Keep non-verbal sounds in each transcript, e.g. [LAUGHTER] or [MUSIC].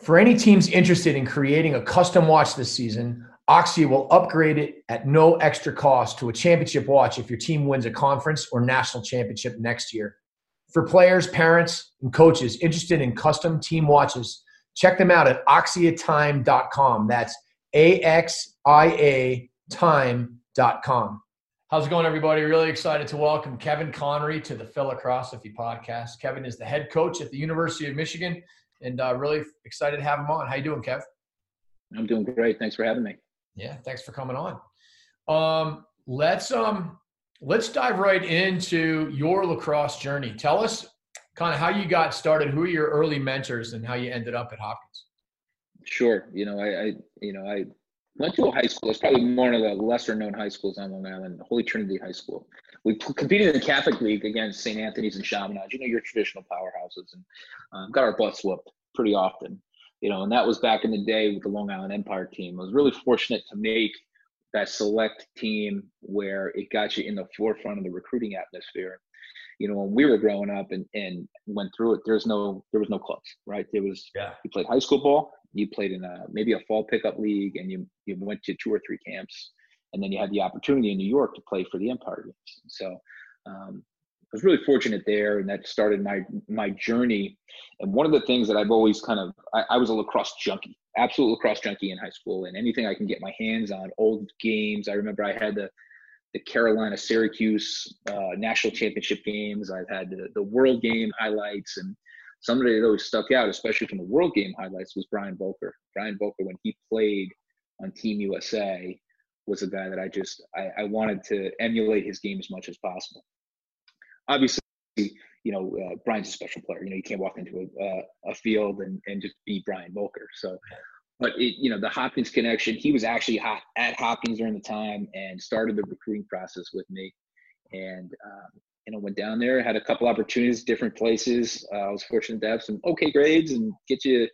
For any teams interested in creating a custom watch this season, Axia will upgrade it at no extra cost to a championship watch if your team wins a conference or national championship next year. For players, parents, and coaches interested in custom team watches, check them out at axiatime.com. That's A X I A time.com. How's it going, everybody? Really excited to welcome Kevin Conry to the Philocrosophy podcast. Kevin is the head coach at the University of Michigan and uh, really excited to have him on. How you doing, Kev? I'm doing great. Thanks for having me. Yeah, thanks for coming on. Um, let's um, let's dive right into your lacrosse journey. Tell us kind of how you got started. Who are your early mentors, and how you ended up at Hopkins? Sure. You know, I, I you know, I went to a high school. It's probably one of the lesser known high schools on Long Island, Holy Trinity High School. We competed in the Catholic League against St. Anthony's and Chaminade, you know, your traditional powerhouses, and um, got our butts whooped pretty often. You know, and that was back in the day with the Long Island Empire team. I was really fortunate to make that select team where it got you in the forefront of the recruiting atmosphere. You know, when we were growing up and, and went through it, there's no there was no clubs, right? There was yeah. you played high school ball, you played in a maybe a fall pickup league, and you you went to two or three camps, and then you had the opportunity in New York to play for the Empire games. So um, I was really fortunate there, and that started my my journey. And one of the things that I've always kind of I, I, was a lacrosse junkie, absolute lacrosse junkie in high school, and anything I can get my hands on, old games. I remember I had the the Carolina Syracuse uh, national championship games. I've had the, the world game highlights, and somebody that always stuck out, especially from the world game highlights, was Brian Voelker. Brian Voelker, when he played on Team USA, was a guy that I just I, I wanted to emulate his game as much as possible obviously, you know, uh, Brian's a special player. You know, you can't walk into a, uh, a field and, and just be Brian Voelker. So, but it, you know, the Hopkins connection, he was actually at Hopkins during the time and started the recruiting process with me. And, um, you know, went down there, had a couple opportunities, different places. Uh, I was fortunate to have some okay grades and get you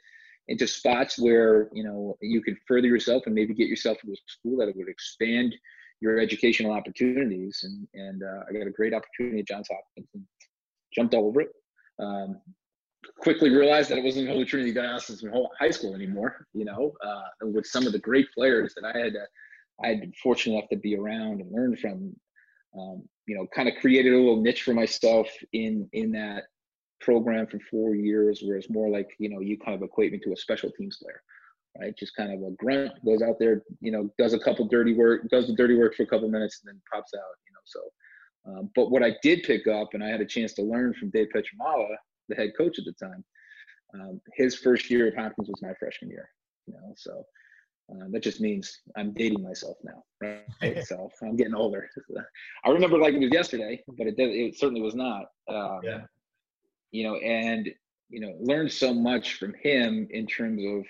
into spots where, you know, you could further yourself and maybe get yourself into a school that would expand your educational opportunities. And, and uh, I got a great opportunity at Johns Hopkins and jumped all over it. Um, quickly realized that it wasn't Holy Trinity Diocesan High School anymore, you know, uh, with some of the great players that I had, to, I had been fortunate enough to be around and learn from, um, you know, kind of created a little niche for myself in, in that program for four years, where it's more like, you know, you kind of equate me to a special teams player right? Just kind of a grunt, goes out there, you know, does a couple dirty work, does the dirty work for a couple minutes, and then pops out, you know. So, um, but what I did pick up, and I had a chance to learn from Dave Pietramala, the head coach at the time. Um, his first year at Hopkins was my freshman year, you know. So uh, that just means I'm dating myself now, right? [LAUGHS] so I'm getting older. [LAUGHS] I remember like it was yesterday, but it did, it certainly was not. Um, yeah. You know, and you know, learned so much from him in terms of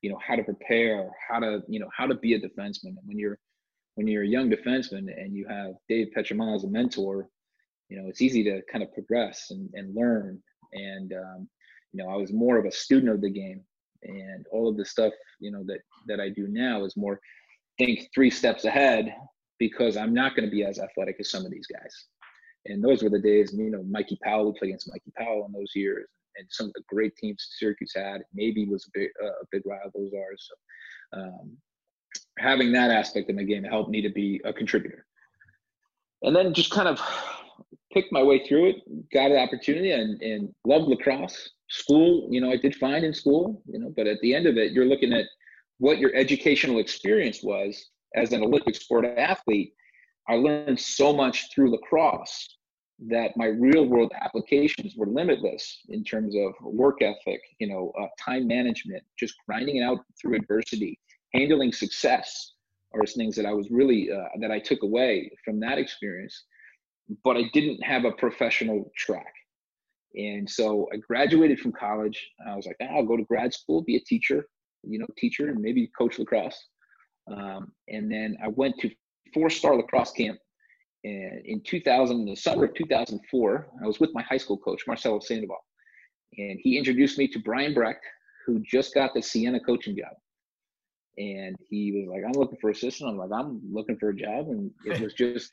you know how to prepare how to you know how to be a defenseman. And when you're when you're a young defenseman and you have dave Pietramala as a mentor you know it's easy to kind of progress and, and learn. And um, you know i was more of a student of the game. And all of the stuff you know that that I do now is more think three steps ahead because I'm not going to be as athletic as some of these guys. And those were the days, you know, Mikey Powell would play against Mikey Powell in those years, and some of the great teams Syracuse had. Maybe was a big, uh, a big rival those are. So um, having that aspect of the game helped me to be a contributor. And then just kind of picked my way through it, got an opportunity, and and loved lacrosse. School, you know, I did fine in school, you know, but at the end of it, you're looking at what your educational experience was as an Olympic sport athlete. I learned so much through lacrosse that my real world applications were limitless in terms of work ethic, you know, uh, time management, just grinding it out through adversity, handling success are things that I was really uh, that I took away from that experience. But I didn't have a professional track, and so I graduated from college. I was like, ah, I'll go to grad school, be a teacher, you know, teacher, and maybe coach lacrosse. Um, and then I went to four star lacrosse camp and in 2000, the summer of 2004, I was with my high school coach, Marcelo Sandoval, and he introduced me to Brian Brecht, who just got the Siena coaching job. And he was like, I'm looking for assistant. I'm like, I'm looking for a job. And it was just,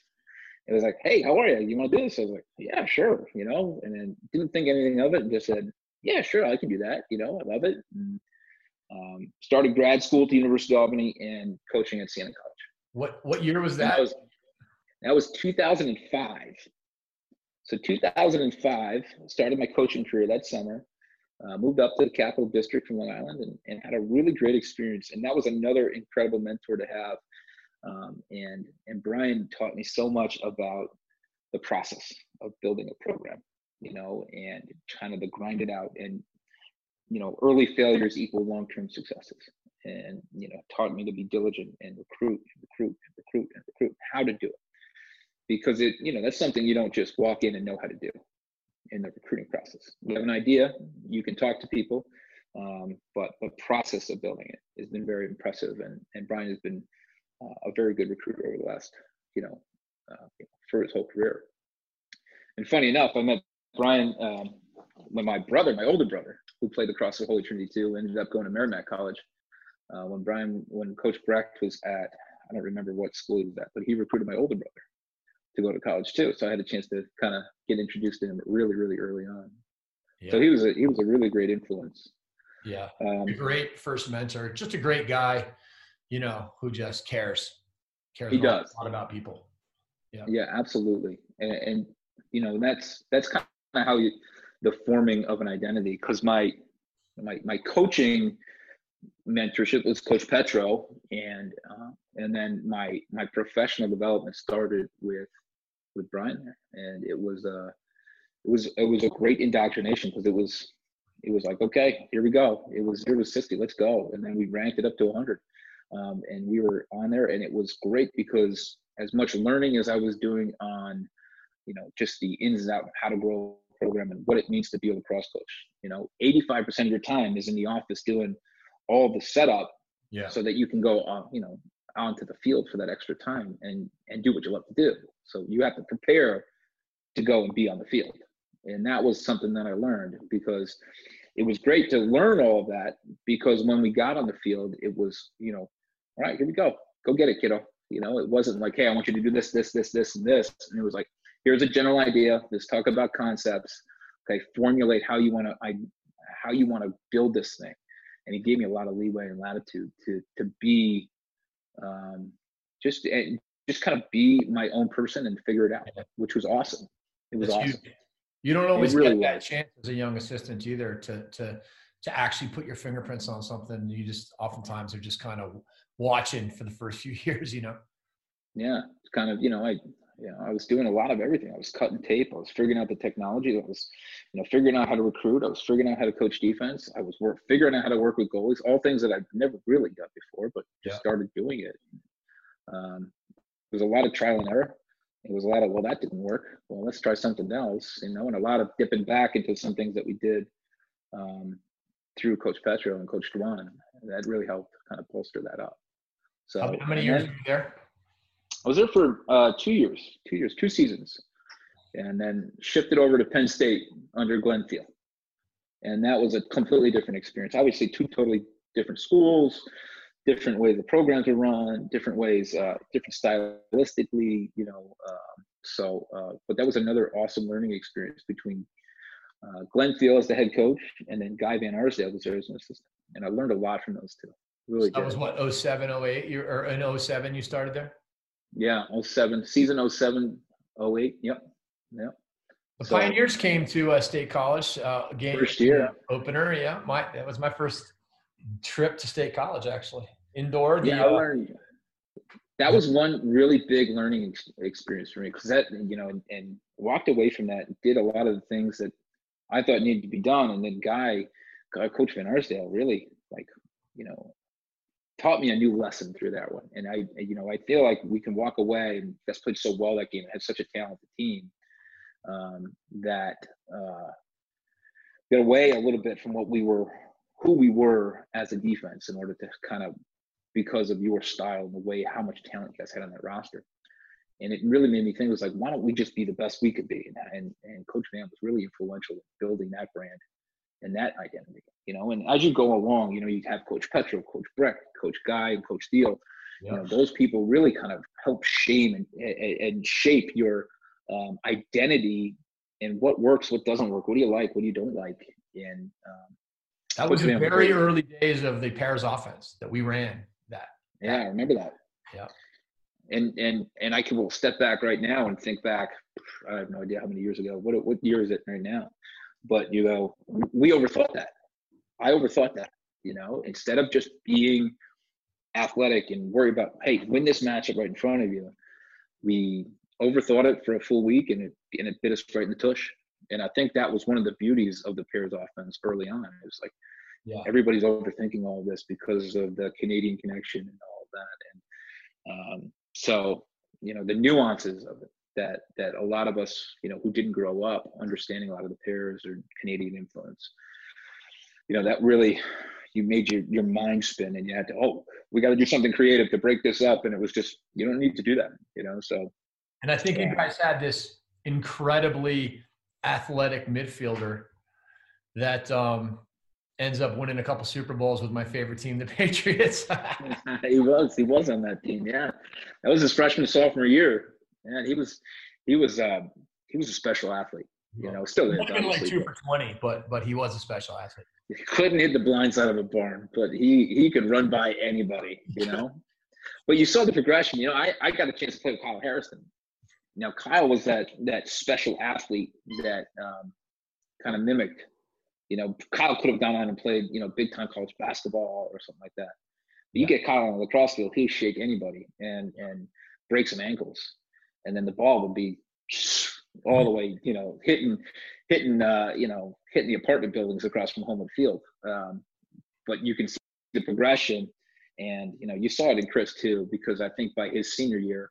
it was like, hey, how are you? You want to do this? I was like, yeah, sure. You know, and then didn't think anything of it and just said, yeah, sure, I can do that. You know, I love it. And, um, started grad school at the University of Albany and coaching at Siena College. What what year was that? that was that was 2005. So 2005, started my coaching career that summer. Uh, moved up to the Capital District from Long Island and, and, had a really great experience. And that was another incredible mentor to have. Um, and and Brian taught me so much about the process of building a program, you know, and kind of the grind it out. And you know, early failures equal long-term successes. And you know, taught me to be diligent and recruit, and recruit, and recruit, and recruit. How to do it. Because it you know that's something you don't just walk in and know how to do in the recruiting process. You have an idea you can talk to people um, but the process of building it has been very impressive and and brian has been uh, a very good recruiter over the last you know uh, for his whole career. And funny enough i met brian um, when my brother my older brother who played across the holy trinity too ended up going to merrimack college uh, when brian when coach brecht was at i don't remember what school he was at but he recruited my older brother to go to college too. So I had a chance to kind of get introduced to him really, really early on. Yeah. So he was a he was a really great influence. Yeah, um, great first mentor. Just a great guy, you know, who just cares cares he does. a lot about people. Yeah, yeah, absolutely. And, and you know that's that's kind of how you the forming of an identity. Because my my my coaching mentorship was Coach Petro, and uh, and then my my professional development started with with Brian and it was uh it was it was a great indoctrination because it was it was like okay here we go. It was it was 60 let's go. And then we ranked it up to 100 um, and we were on there and it was great because as much learning as I was doing on you know just the ins and outs how to grow a program and what it means to be a lacrosse coach you know 85% of your time is in the office doing all the setup yeah. so that you can go on you know onto the field for that extra time and and do what you love to do. So you have to prepare to go and be on the field. And that was something that I learned because it was great to learn all of that because when we got on the field, it was, you know, all right, here we go. Go get it, kiddo. You know, it wasn't like, hey, I want you to do this, this, this, this, and this. And it was like, here's a general idea. Let's talk about concepts. Okay, formulate how you want to I how you want to build this thing. And he gave me a lot of leeway and latitude to to be um, just eh, just kind of be my own person and figure it out, which was awesome. It was That's awesome. You, you don't always really get that chance as a young assistant either to to to actually put your fingerprints on something. You just oftentimes are just kind of watching for the first [LAUGHS] few years, you know. Yeah, it's kind of you know I you know I was doing a lot of everything. I was cutting tape. I was figuring out the technology. I was you know figuring out how to recruit. I was figuring out how to coach defense. I was work figuring out how to work with goalies. All things that I've never really done before, but just yeah. started doing it. Um, there was a lot of trial and error. It was a lot of, well, that didn't work. Well, let's try something else, you know, and a lot of dipping back into some things that we did um, through Coach Petro and Coach Dwan. That really helped kind of bolster that up. So how many years were you there? I was there for uh, two years, two years, two seasons, and then shifted over to Penn State under Glenn Thiel. and that was a completely different experience. Obviously, two totally different schools, different ways the programs are run, different ways, uh, different stylistically, you know. Um, so, uh, but that was another awesome learning experience between uh, Glenn Thiel as the head coach and then Guy Van Arsdale was there as an assistant. And I learned a lot from those two. Really That was what, 07, 08, you, or in 07 you started there? Yeah, 07, season 07, 08. Yep. Yep. The so, Pioneers came to uh, State College uh, game first year opener. Yeah, my that was my first trip to State College actually indoor. The, yeah, I uh, learned. That was one really big learning experience for me because that you know and, and, walked away from that did a lot of the things that I thought needed to be done, and then Guy, Guy Coach Van Arsdale really like you know taught me a new lesson through that one. And I, you know, I feel like we can walk away and that's played so well that game. Had such a talented team um, that uh, get away a little bit from what we were, who we were as a defense, in order to kind of because of your style and the way how much talent you guys had on that roster. And it really made me think, it was like, why don't we just be the best we could be? And, and Coach Van was really influential in building that brand and that identity, you know. And as you go along, you know, you have Coach Petro, Coach Breck, Coach Guy, and Coach. Yeah. You know, those people really kind of help shame and, and shape your um, identity and what works, what doesn't work, what do you like, what do you don't like. And um, that was the very early days of the pairs offense that we ran. That yeah, I remember that. Yeah. And and and I can step back right now and think back. I have no idea how many years ago. What what year is it right now? But you go, we overthought that. I overthought that. You know, instead of just being athletic and worry about, hey, win this matchup right in front of you, we overthought it for a full week and it and it bit us right in the tush. And I think that was one of the beauties of the pairs offense early on. It was like yeah. everybody's overthinking all this because of the Canadian connection and all of that. And um, so, you know, the nuances of it that that a lot of us, you know, who didn't grow up understanding a lot of the pairs or Canadian influence, you know, that really you made your your mind spin and you had to, oh, we got to do something creative to break this up. And it was just you don't need to do that, you know. So and I think yeah. you guys had this incredibly athletic midfielder that um, ends up winning a couple Super Bowls with my favorite team, the [LAUGHS] Patriots. [LAUGHS] he was, he was on that team. Yeah, that was his freshman sophomore year. Yeah, he was, he was, uh, he was a special athlete. You know, still is. like two for twenty, but but he was a special athlete. [LAUGHS] He couldn't hit the blind side of a barn, but he he could run by anybody. You know, [LAUGHS] but you saw the progression. You know, I I got a chance to play with Kyle Harrison now Kyle was that that special athlete that um, kind of mimicked. You know, Kyle could have gone on and played you know big time college basketball or something like that. But you get Kyle on the lacrosse field, he'll shake anybody and and break some ankles, and then the ball would be all the way you know hitting hitting uh, you know hitting the apartment buildings across from home field. Um, but you can see the progression, and you know you saw it in Chris too because I think by his senior year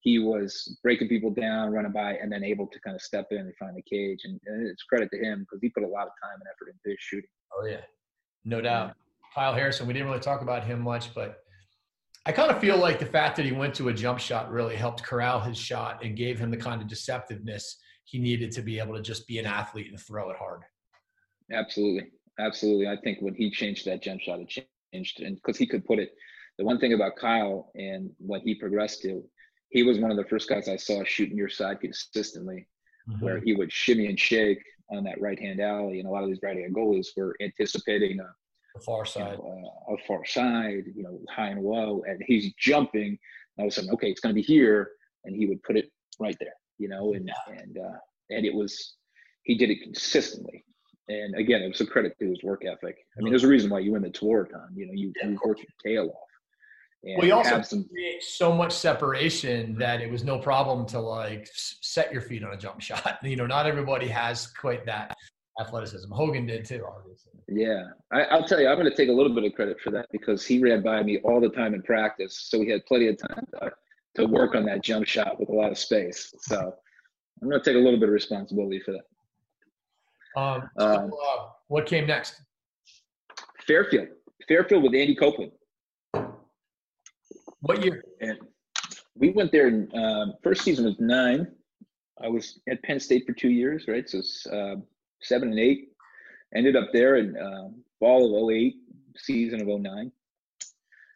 he was breaking people down, running by, and then able to kind of step in and find the cage. And, and it's credit to him because he put a lot of time and effort into his shooting. Oh yeah, no doubt. Kyle Harrison, we didn't really talk about him much, but I kind of feel like the fact that he went to a jump shot really helped corral his shot and gave him the kind of deceptiveness he needed to be able to just be an athlete and throw it hard. Absolutely, absolutely. I think when he changed that jump shot, it changed, and because he could put it. The one thing about Kyle and what he progressed to he was one of the first guys I saw shooting your side consistently, mm-hmm. where he would shimmy and shake on that right hand alley. And a lot of these right hand goalies were anticipating a, a far side, you know, a, a, far side, you know, high and low, and he's jumping. And all of a sudden, okay, it's going to be here, and he would put it right there, you know, and yeah. and uh, and it was he did it consistently. And again, it was a credit to his work ethic. I mean, there's a reason why you win the tour. You know, you, you work your tail off well, you also some... create so much separation that it was no problem to like set your feet on a jump shot. [LAUGHS] You know, not everybody has quite that athleticism. Hogan did too, obviously. Yeah, I, will tell you, I'm going to take a little bit of credit for that because he ran by me all the time in practice, so we had plenty of time to, to work on that jump shot with a lot of space. So I'm going to take a little bit of responsibility for that. Um, so, um, uh, what came next? Fairfield. Fairfield with Andy Copelan. What year? And we went there. Um, first season was nine. I was at Penn State for two years, right? So uh, seven and eight. Ended up there in uh, fall of 08, season of 09.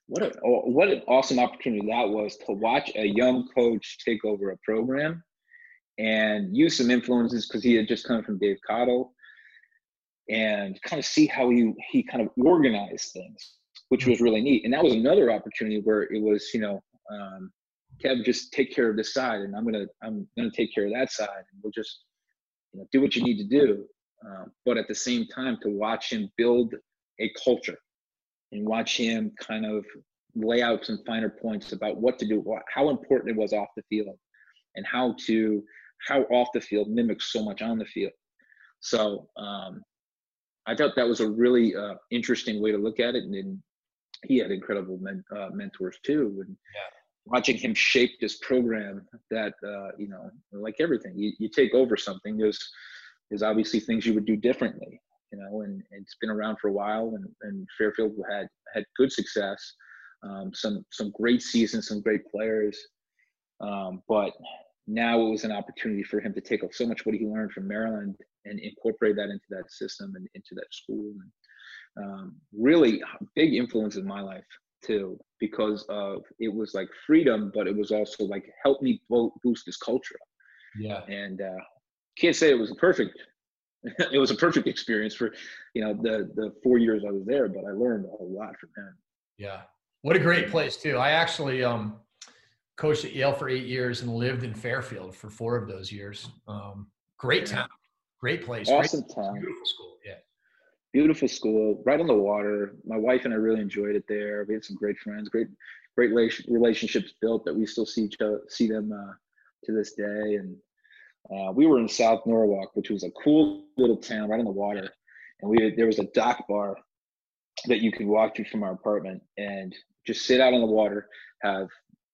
What a what an awesome opportunity that was to watch a young coach take over a program and use some influences because he had just come from Dave Cottle and kind of see how he he kind of organized things, which was really neat. And that was another opportunity where it was, you know, um, Kev, just take care of this side, and I'm gonna I'm gonna take care of that side, and we'll just you know do what you need to do. Um, but at the same time, to watch him build a culture and watch him kind of lay out some finer points about what to do, how important it was off the field, and how to how off the field mimics so much on the field. So um, I thought that was a really uh, interesting way to look at it, and, and he had incredible men, uh, mentors too. And yeah. watching him shape this program, that uh, you know, like everything, you, you take over something. There's there's obviously things you would do differently, you know, and, and it's been around for a while, and, and Fairfield had had good success, um, some some great seasons, some great players, um, but now it was an opportunity for him to take off so much what he learned from Maryland and incorporate that into that system and into that school. And um, really big influence in my life too, because of it was like freedom, but it was also like help me boost this culture. Yeah. And uh, can't say it was a perfect. [LAUGHS] it was a perfect experience for, you know, the the four years I was there, but I learned a lot from him. Yeah, what a great place too. I actually um, coached at Yale for eight years and lived in Fairfield for four of those years. Um, great town. Great place. Awesome Great, town. Beautiful school. Yeah. Beautiful school, right on the water. My wife and I really enjoyed it there. We had some great friends, great, great relationships built that we still see each other, see them uh, to this day. And uh, we were in South Norwalk, which was a cool little town right on the water. And we there was a dock bar that you could walk to from our apartment and just sit out on the water, have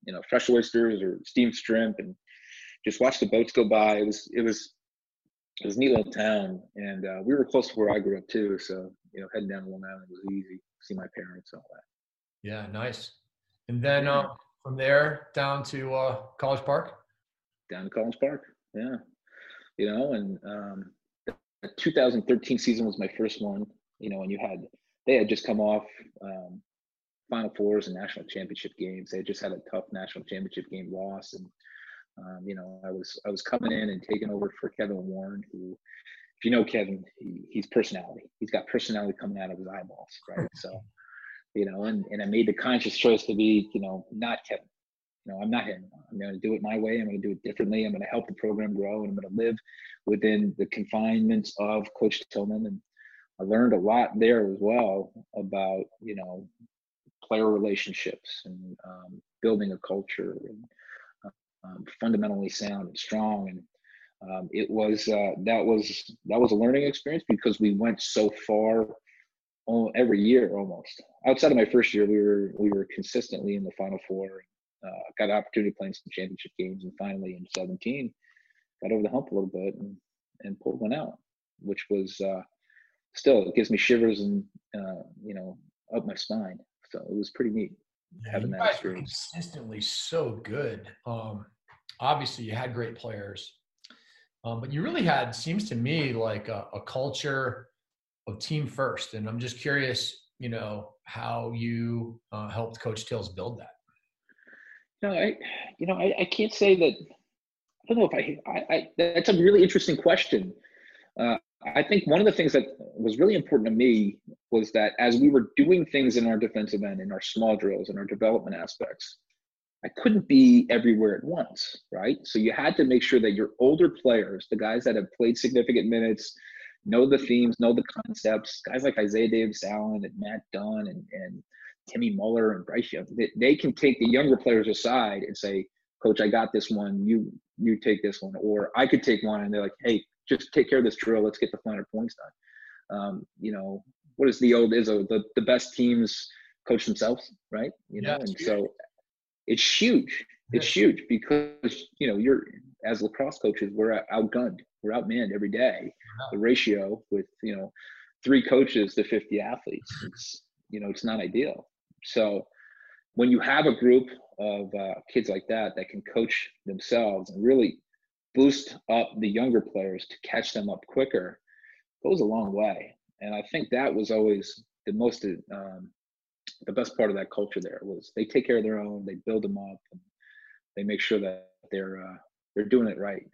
you know fresh oysters or steamed shrimp, and just watch the boats go by. It was it was it was a neat little town, and uh, we were close to where I grew up too. So you know, heading down to Long Island was easy. See my parents and all that. Yeah, nice. And then uh, from there down to uh, College Park. Down to College Park, yeah. You know, and um, the 2013 season was my first one. You know, and you had they had just come off um, Final Fours and national championship games. They just had a tough national championship game loss, and um, you know, I was I was coming in and taking over for Kevin Warne, who, if you know Kevin, he, he's personality. He's got personality coming out of his eyeballs, right? so, you know, and and I made the conscious choice to be, you know, not Kevin. Know, I'm not him. I'm going to do it my way. I'm going to do it differently. I'm going to help the program grow, and I'm going to live within the confinements of Coach Tillman. And I learned a lot there as well about, you know, player relationships and um, building a culture and um, fundamentally sound and strong. And um, it was uh, that was that was a learning experience because we went so far every year almost. Outside of my first year, we were we were consistently in the Final Four. Uh, got an opportunity to play in some championship games, and finally in 17, got over the hump a little bit and and pulled one out, which was uh, still it gives me shivers and uh, you know up my spine. So it was pretty neat yeah, having that experience. Consistently so good. Um, obviously, you had great players, um, but you really had seems to me like a, a culture of team first. And I'm just curious, you know, how you uh, helped Coach Tills build that. No, I, you know, I, I can't say that. I don't know if I, I, I that's a really interesting question. Uh, I think one of the things that was really important to me was that as we were doing things in our defensive end, in our small drills, in our development aspects, I couldn't be everywhere at once, right? So you had to make sure that your older players, the guys that have played significant minutes, know the themes, know the concepts, guys like Isaiah Davis Allen and Matt Dunn and, and Timmy Muller and Bryce Young, they, they can take the younger players aside and say, Coach, I got this one. You you take this one, or I could take one, and they're like, Hey, just take care of this drill. Let's get the finer points done. Um, you know, what is the old Izzo? The the best teams coach themselves, right? You know, yeah, and huge. so it's huge. It's yeah. huge because you know you're as lacrosse coaches, we're outgunned, we're outmanned every day. The ratio with you know three coaches to 50 athletes, it's you know it's not ideal. So when you have a group of uh, kids like that that can coach themselves and really boost up the younger players to catch them up quicker goes a long way. and I think that was always the most um, the best part of that culture. There was they take care of their own, they build them up, and they make sure that they're uh, they're doing it right.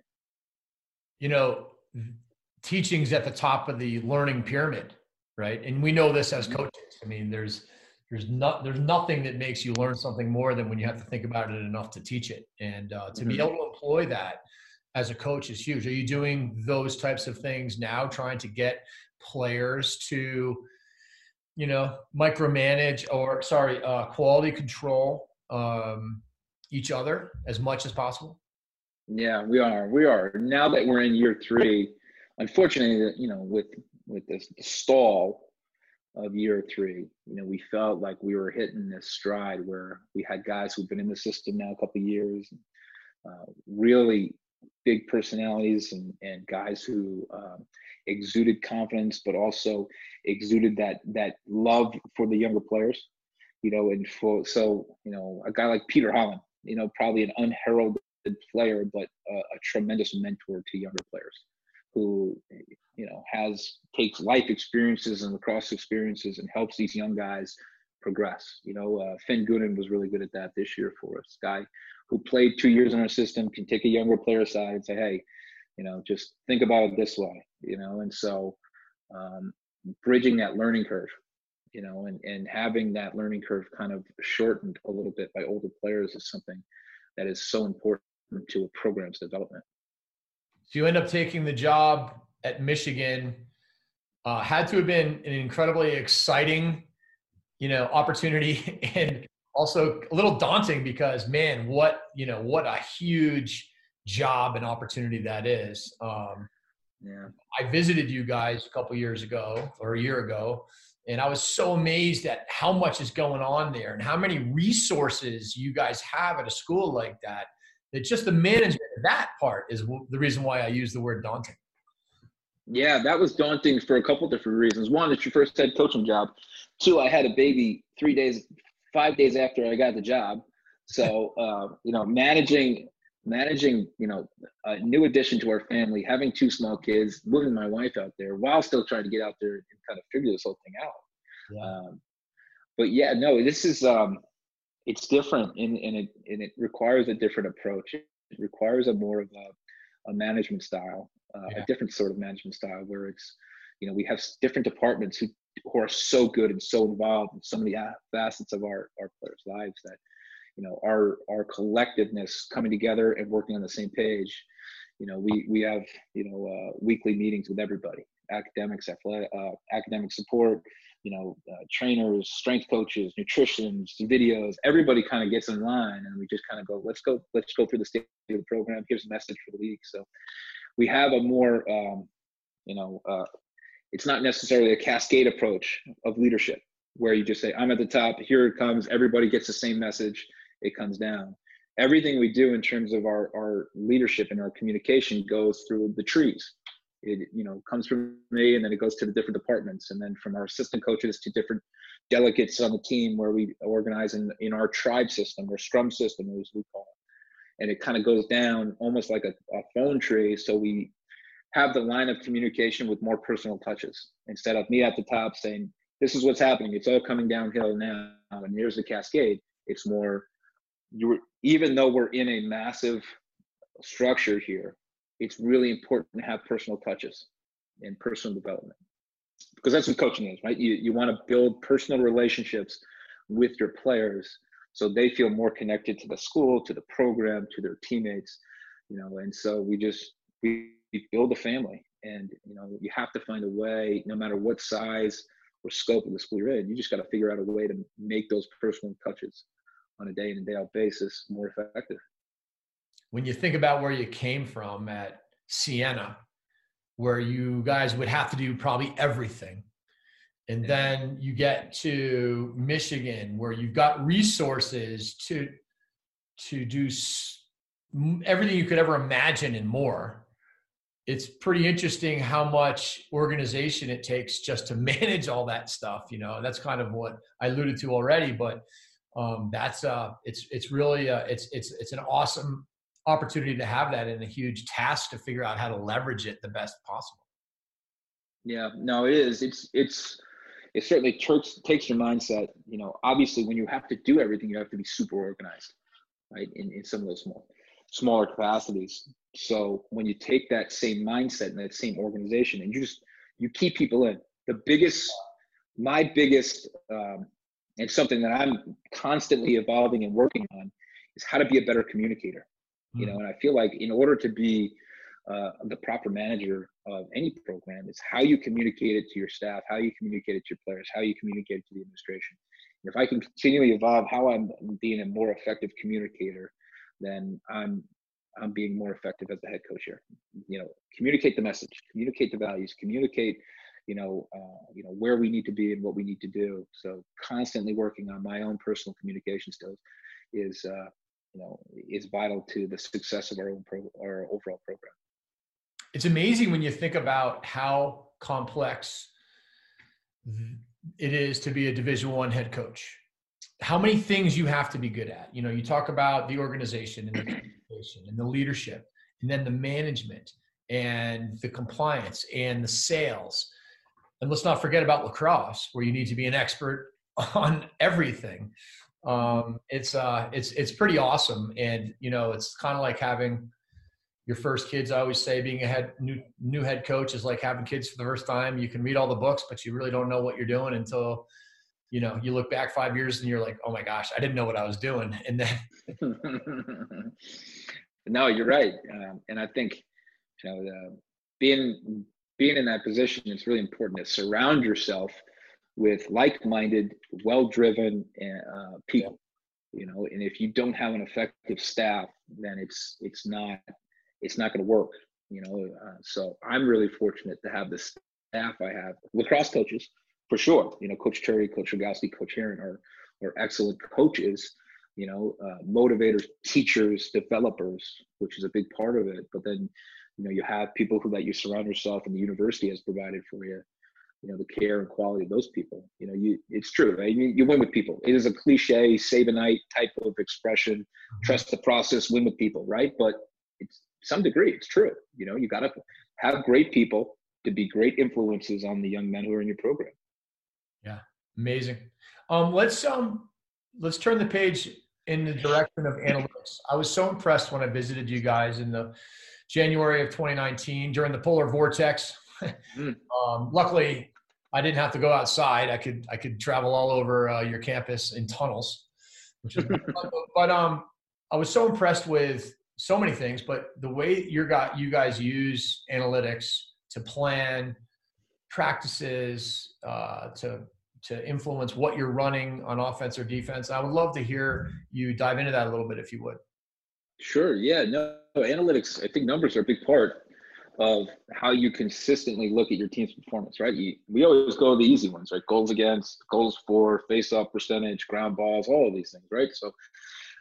You know, teaching's at the top of the learning pyramid, right? And we know this as mm-hmm. coaches. I mean, there's there's not there's nothing that makes you learn something more than when you have to think about it enough to teach it. And uh, to mm-hmm. be able to employ that as a coach is huge. Are you doing those types of things now trying to get players to you know micromanage or sorry uh, quality control um, each other as much as possible? Yeah we are. We are. Now that we're in year three unfortunately you know with with this stall of year three. You know, we felt like we were hitting this stride where we had guys who've been in the system now a couple years, uh, really big personalities and, and guys who um, exuded confidence, but also exuded that that love for the younger players. You know, and for so you know a guy like Peter Holland, you know, probably an unheralded player, but a, a tremendous mentor to younger players who you know has takes life experiences and lacrosse experiences and helps these young guys progress. You know, uh, Finn Gooden was really good at that this year for us. Guy who played two years in our system can take a younger player aside and say, "Hey, you know, just think about it this way." You know, and so um, bridging that learning curve, you know, and and having that learning curve kind of shortened a little bit by older players is something that is so important to a program's development. So you end up taking the job at Michigan. Uh, had to have been an incredibly exciting, you know, opportunity [LAUGHS] and also a little daunting because man, what you know, what a huge job and opportunity that is. Um, yeah. I visited you guys a couple years ago or a year ago, and I was so amazed at how much is going on there and how many resources you guys have at a school like that. That just the management of that part is the reason why I use the word daunting. Yeah, that was daunting for a couple different reasons. One, it's your first head coaching job. Two, I had a baby three days, five days after I got the job. So, [LAUGHS] uh, you know, managing, managing, you know, a new addition to our family, having two small kids, moving my wife out there while still trying to get out there and kind of figure this whole thing out. Yeah. Um, but yeah, no, this is, um, it's different and, and it, and it requires a different approach. It requires a more of a, a management style uh, yeah. a different sort of management style where it's you know we have different departments who, who are so good and so involved in so many facets of our our players lives that you know our our collectiveness coming together and working on the same page you know we we have you know uh, weekly meetings with everybody academics athletic, uh, academic support you know uh, trainers strength coaches nutritions videos everybody kind of gets in line and we just kind of go let's go let's go through the state of the program. Here's a message for the week so we have a more um, you know uh, it's not necessarily a cascade approach of leadership where you just say i'm at the top. Here it comes. Everybody gets the same message. It comes down. Everything we do in terms of our, our leadership and our communication goes through the trees it you know comes from me and then it goes to the different departments and then from our assistant coaches to different delegates on the team where we organize in, in our tribe system or scrum system as we call it and it kind of goes down almost like a, a phone tree. So we have the line of communication with more personal touches instead of me at the top saying, this is what's happening. It's all coming downhill now. And here's the cascade. It's more, you're even though we're in a massive structure here, it's really important to have personal touches and personal development. Because that's what coaching is, right? You, you want to build personal relationships with your players so they feel more connected to the school to the program to their teammates you know? And so we just we, build a family and you know you have to find a way no matter what size or scope of the school you're in you just got to figure out a way to make those personal touches on a day in and day out basis more effective when you think about where you came from at siena where you guys would have to do probably everything and then you get to michigan where you've got resources to to do everything you could ever imagine and more. It's pretty interesting how much organization it takes just to [LAUGHS] manage all that stuff you know? That's kind of what i alluded to already but um, that's uh it's it's really uh, it's it's it's an awesome opportunity to have that and a huge task to figure out how to leverage it the best possible Yeah, no, it is. It's it's it certainly takes takes your mindset. You know, obviously, when you have to do everything, you have to be super organized, right? In in some of those small smaller capacities. So when you take that same mindset and that same organization, and you just you keep people in, the biggest, my biggest, um, and something that I'm constantly evolving and working on is how to be a better communicator. You know, hmm. and I feel like in order to be uh, the proper manager of any program is how you communicate it to your staff, how you communicate it to your players, how you communicate it to the administration. And if I can continually evolve how I'm being a more effective communicator, then I'm I'm being more effective as the head coach here. You know, communicate the message, communicate the values, communicate, you know, uh, you know where we need to be and what we need to do. So constantly working on my own personal communication skills is, uh, you know, is vital to the success of our own pro- our overall program. It's amazing when you think about how complex it is to be a division one head coach. How many things you have to be good at. You know you talk about the organization and the communication and the leadership and then the management and the compliance and the sales. And let's not forget about lacrosse where you need to be an expert on everything um, it's uh it's it's pretty awesome. And you know it's kind of like having your first kids. I always say being a head new new head coach is like having kids for the first time. You can read all the books but you really don't know what you're doing until you know you look back five years and you're like oh my gosh i didn't know what i was doing. [LAUGHS] And then [LAUGHS] no you're right. Um, and i think you know being being in that position it's really important to surround yourself with like-minded well-driven uh, people you know and if you don't have an effective staff then it's it's not it's not going to work. You know, uh, so I'm really fortunate to have the staff I have. Lacrosse coaches, for sure. You know, Coach Terry, Coach Rogowski, Coach Heron are are excellent coaches. You know, uh, motivators, teachers, developers, which is a big part of it. But then, you know, you have people who that you surround yourself, and the university has provided for you you know the care and quality of those people. You know you it's true right? You, you win with people. It is a cliche Sabanite type of expression. Trust the process win with people right? But it's some degree it's true. You know you got to have great people to be great influences on the young men who are in your program. Yeah amazing. Um let's um let's turn the page in the direction of analytics. I was so impressed when i visited you guys in the january of 2019 during the polar vortex. Mm. [LAUGHS] um, luckily i didn't have to go outside i could i could travel all over uh, your campus in tunnels which is [LAUGHS] but um i was so impressed with so many things, but the way you got you guys use analytics to plan practices uh, to to influence what you're running on offense or defense. I would love to hear you dive into that a little bit if you would. Sure. Yeah. No, analytics. I think numbers are a big part of how you consistently look at your team's performance. Right. You, we always go the easy ones, right? Goals against, goals for, face-off percentage, ground balls, all of these things. Right. So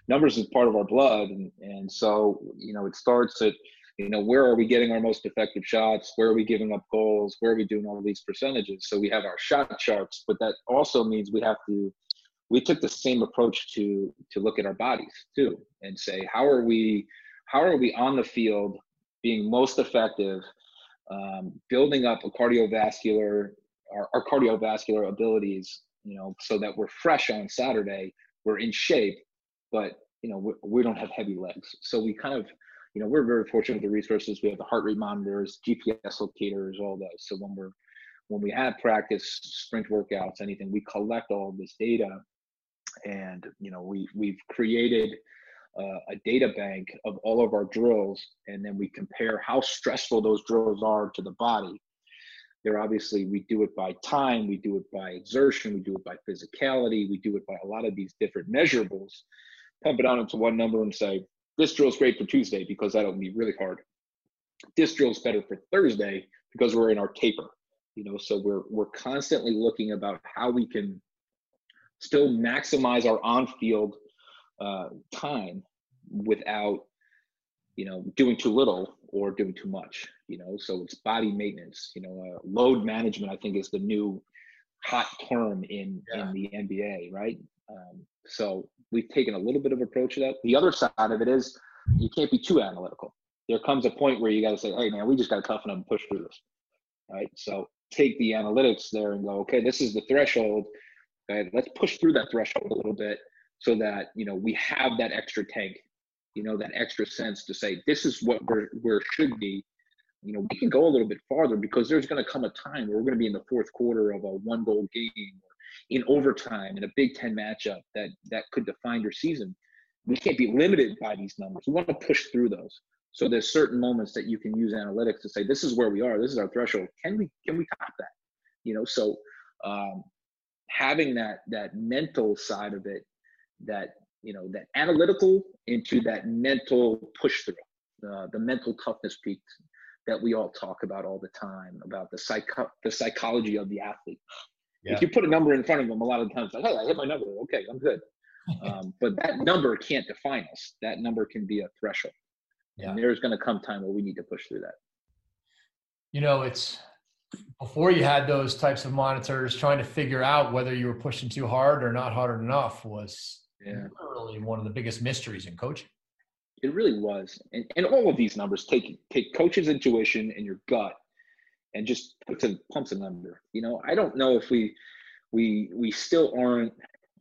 numbers is part of our blood and and so you know it starts at you know where are we getting our most effective shots where are we giving up goals where are we doing all these percentages so we have our shot charts but that also means we have to we took the same approach to to look at our bodies too and say how are we how are we on the field being most effective um, building up a cardiovascular our, our cardiovascular abilities you know so that we're fresh on saturday we're in shape but you know we, we don't have heavy legs. So we kind of you know we're very fortunate with the resources. We have the heart rate monitors gps locators all those. So when we're when we have practice sprint workouts anything we collect all this data. And you know we we've created uh, a data bank of all of our drills and then we compare how stressful those drills are to the body there obviously we do it by time we do it by exertion we do it by physicality we do it by a lot of these different measurables pump it out into one number and say, this drill's great for Tuesday because that'll be really hard. This drill's better for Thursday because we're in our taper. You know, so we're we're constantly looking about how we can still maximize our on-field uh, time without you know doing too little or doing too much you know so it's body maintenance you know uh, load management i think is the new hot term in yeah. in the nba right um, so we've taken a little bit of approach to that. The other side of it is you can't be too analytical. There comes a point where you got to say, "Hey, man, we just got to toughen up and push through this." Right. So take the analytics there and go, okay, this is the threshold. Okay, let's push through that threshold a little bit so that you know we have that extra tank, you know, that extra sense to say this is what we're where should be. You know, we can go a little bit farther because there's going to come a time where we're going to be in the fourth quarter of a one goal game or in overtime in a Big Ten matchup that that could define your season. We can't be limited by these numbers. We want to push through those. So there's certain moments that you can use analytics to say, this is where we are. This is our threshold. Can we can we top that? You know, so um, having that that mental side of it, that you know, that analytical into that mental push through, uh, the mental toughness peak that we all talk about all the time about the psycho the psychology of the athlete. Yeah. If you put a number in front of them, a lot of times like, hey, I hit my number. Okay, I'm good. [LAUGHS] um, but that number can't define us. That number can be a threshold. Yeah. And there's going to come time where we need to push through that. You know, it's before you had those types of monitors, trying to figure out whether you were pushing too hard or not hard enough was yeah. literally one of the biggest mysteries in coaching. It really was. And, and all of these numbers take take coach's intuition and your gut and just put to pumps a number. You know, I don't know if we we we still aren't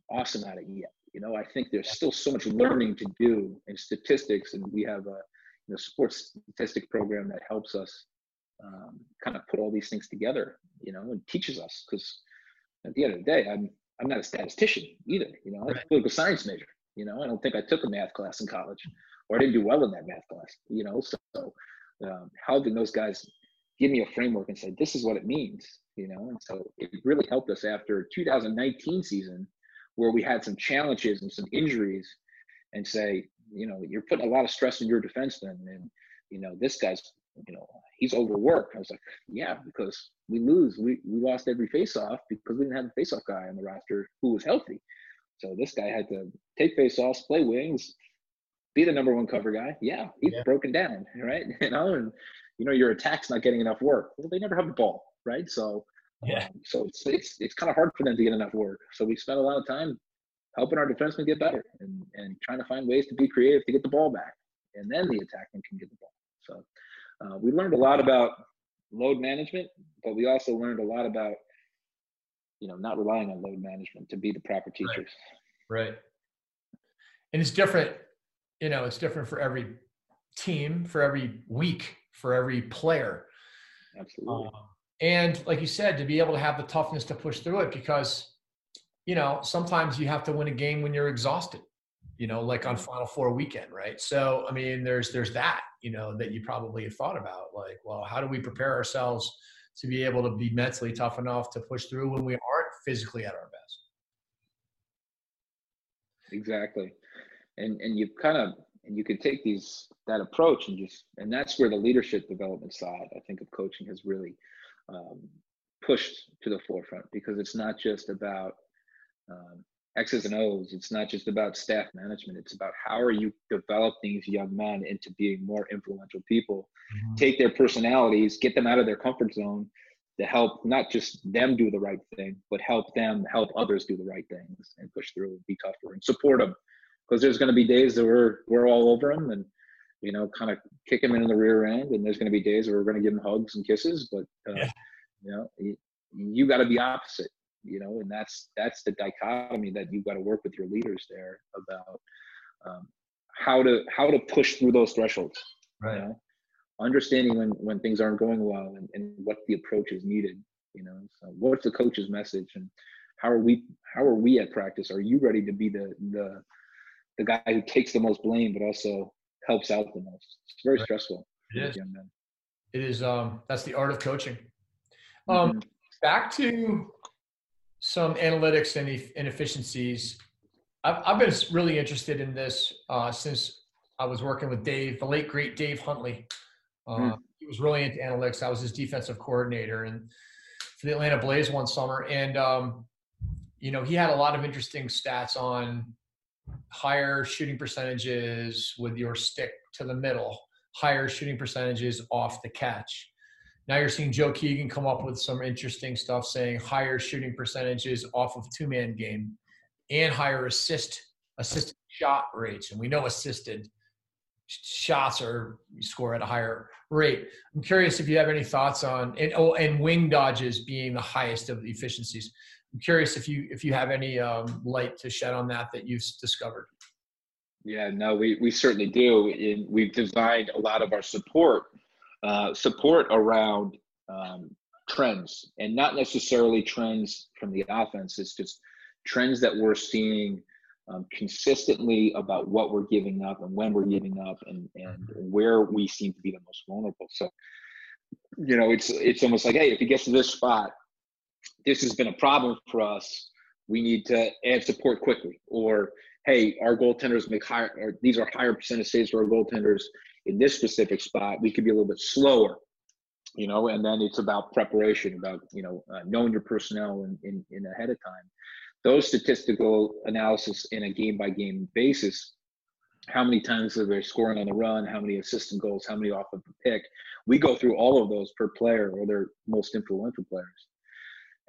awesome at it yet. You know, I think there's still so much learning to do in statistics, and we have a you know sports statistic program that helps us um, kind of put all these things together. You know, and teaches us because at the end of the day, I'm I'm not a statistician either. You know, I'm a political science major. You know, I don't think I took a math class in college, or I didn't do well in that math class. You know, so um, helping those guys give me a framework and say this is what it means. You know, and so it really helped us after 2019 season where we had some challenges and some injuries, and say, you know, you're putting a lot of stress on your defenseman, and you know, this guy's, you know, he's overworked. I was like, yeah, because we lose, we we lost every faceoff because we didn't have a faceoff guy on the roster who was healthy. So this guy had to take faceoffs, play wings, be the number one cover guy. Yeah, he's yeah. broken down, [LAUGHS] right? You know, and you know your attack's not getting enough work. Well, they never have the ball, right? So yeah, um, so it's it's it's kind of hard for them to get enough work. So we spent a lot of time helping our defensemen get better and and trying to find ways to be creative to get the ball back, and then the attackman can get the ball. So uh, we learned a lot about load management, but we also learned a lot about you know not relying on load management to be the proper teachers. Right. right. And it's different. You know, it's different for every team, for every week, for every player. Absolutely. Um, and like you said, to be able to have the toughness to push through it because, you know, sometimes you have to win a game when you're exhausted, you know, like on Final Four weekend, right? So, I mean, there's there's that, you know, that you probably have thought about, like, well, how do we prepare ourselves to be able to be mentally tough enough to push through when we aren't physically at our best? Exactly, and and you kind of and you can take these that approach and just and that's where the leadership development side I think of coaching has really um, pushed to the forefront because it's not just about um, X's and O's. It's not just about staff management. It's about how are you developing these young men into being more influential people, mm-hmm. take their personalities, get them out of their comfort zone to help not just them do the right thing, but help them help others do the right things and push through and be tougher and support them. Because there's going to be days that we're we're all over them and you know, kind of kick them in the rear end. And there's going to be days where we're going to give them hugs and kisses, but uh, yeah. you know, you, you got to be opposite. You know, and that's that's the dichotomy that you've got to work with your leaders there about um, how to how to push through those thresholds. Right. You know? Understanding when when things aren't going well and, and what the approach is needed. You know, so what's the coach's message and how are we how are we at practice? Are you ready to be the the the guy who takes the most blame, but also helps out the most. It's very right. stressful. It is. Young men. It is. Um, that's the art of coaching. Um, mm-hmm. Back to some analytics and inefficiencies. I've, I've been really interested in this uh, since I was working with Dave, the late great Dave Huntley. Uh, mm-hmm. He was really into analytics. I was his defensive coordinator and for the Atlanta Blaze one summer, and um, you know he had a lot of interesting stats on higher shooting percentages with your stick to the middle, higher shooting percentages off the catch. Now you're seeing Joe Keegan come up with some interesting stuff saying higher shooting percentages off of two man game and higher assist assisted shot rates. And we know assisted shots are you score at a higher rate. I'm curious if you have any thoughts on and oh and wing dodges being the highest of the efficiencies. I'm curious if you if you have any um, light to shed on that that you've discovered. Yeah, no, we, we certainly do. In, we've designed a lot of our support uh, support around um, trends and not necessarily trends from the offense. It's just trends that we're seeing um, consistently about what we're giving up and when we're giving up and, and mm-hmm. where we seem to be the most vulnerable. So, you know, it's it's almost like, hey, if he gets to this spot, this has been a problem for us. We need to add support quickly. Or, hey, our goaltenders make higher, or these are higher percentage saves for our goaltenders in this specific spot. We could be a little bit slower, you know. And then it's about preparation, about you know uh, knowing your personnel in, in, in ahead of time. Those statistical analysis in a game by game basis how many times are they scoring on the run? How many assistant goals? How many off of the pick? We go through all of those per player or their most influential players.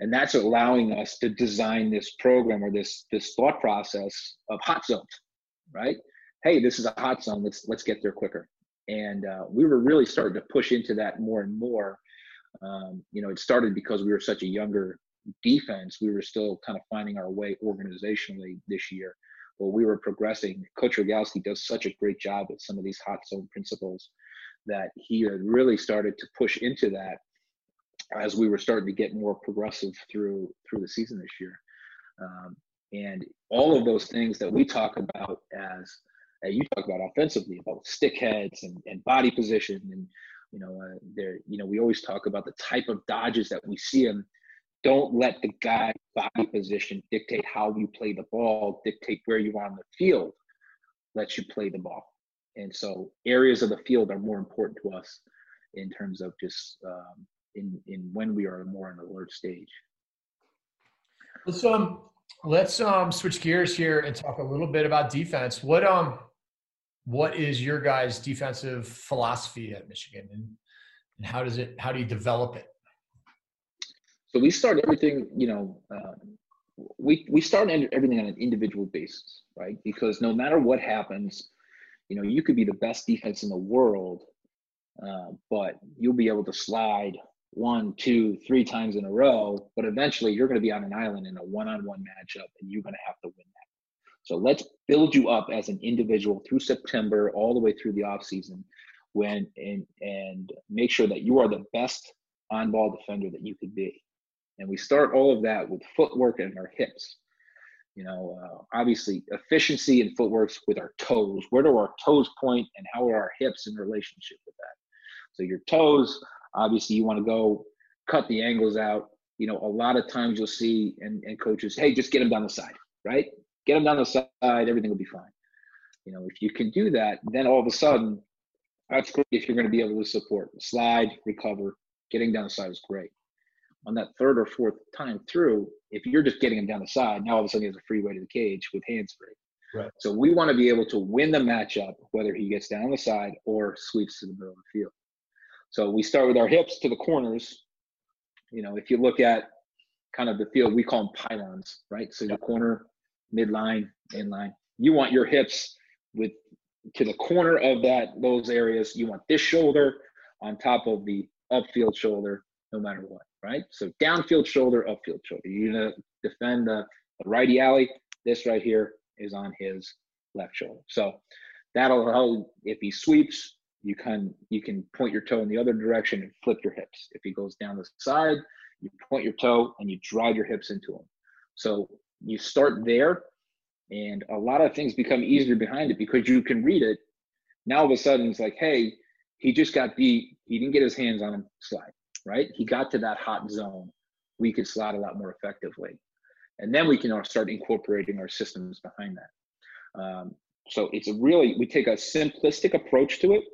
And that's allowing us to design this program or this this thought process of hot zones right? Hey this is a hot zone. Let's let's get there quicker and uh, we were really starting to push into that more and more um, you know it started because we were such a younger defense, we were still kind of finding our way organizationally this year. Well, we were progressing. Coach Rogalski does such a great job with some of these hot zone principles that he had really started to push into that as we were starting to get more progressive through through the season this year. Um, and all of those things that we talk about as you talk about offensively about stick heads and, and body position and you know uh, there you know we always talk about the type of dodges that we see him don't let the guy body position dictate how you play the ball, dictate where you are on the field, let you play the ball. And so areas of the field are more important to us in terms of just um, in in when we are more in alert stage. Let's um let's um switch gears here and talk a little bit about defense. What um what is your guys' defensive philosophy at Michigan and, and how does it how do you develop it? So we start everything, you know, um, we we start everything on an individual basis, right? Because no matter what happens, you know, you could be the best defense in the world, uh, but you'll be able to slide one, two, three times in a row. But eventually, you're going to be on an island in a one-on-one matchup, and you're going to have to win. So let's build you up as an individual through September, all the way through the off season, when and and make sure that you are the best on-ball defender that you could be. And we start all of that with footwork and our hips. You know, uh, obviously efficiency and footwork with our toes. Where do our toes point and how are our hips in relationship with that? So your toes, obviously you want to go cut the angles out. You know, a lot of times you'll see and, and coaches, hey, just get them down the side, right? Get them down the side, everything will be fine. You know, if you can do that, then all of a sudden, that's great if you're going to be able to support. Slide, recover, getting down the side is great on that third or fourth time through, if you're just getting him down the side, now all of a sudden he has a free way to the cage with hands free. Right. So we want to be able to win the matchup, whether he gets down the side or sweeps to the middle of the field. So we start with our hips to the corners. You know, if you look at kind of the field, we call them pylons, right? So the corner, midline, inline. You want your hips with to the corner of that those areas. You want this shoulder on top of the upfield shoulder, no matter what right? So downfield shoulder, upfield shoulder. You're gonna defend the, the righty alley. This right here is on his left shoulder. So that'll help if he sweeps, you can you can point your toe in the other direction and flip your hips. If he goes down the side, you point your toe and you drive your hips into him. So you start there, and a lot of things become easier behind it because you can read it. Now all of a sudden it's like, hey, he just got beat. He didn't get his hands on him. Slide right? He got to that hot zone. We could slide a lot more effectively. And then we can start incorporating our systems behind that. Um, so it's a really, we take a simplistic approach to it,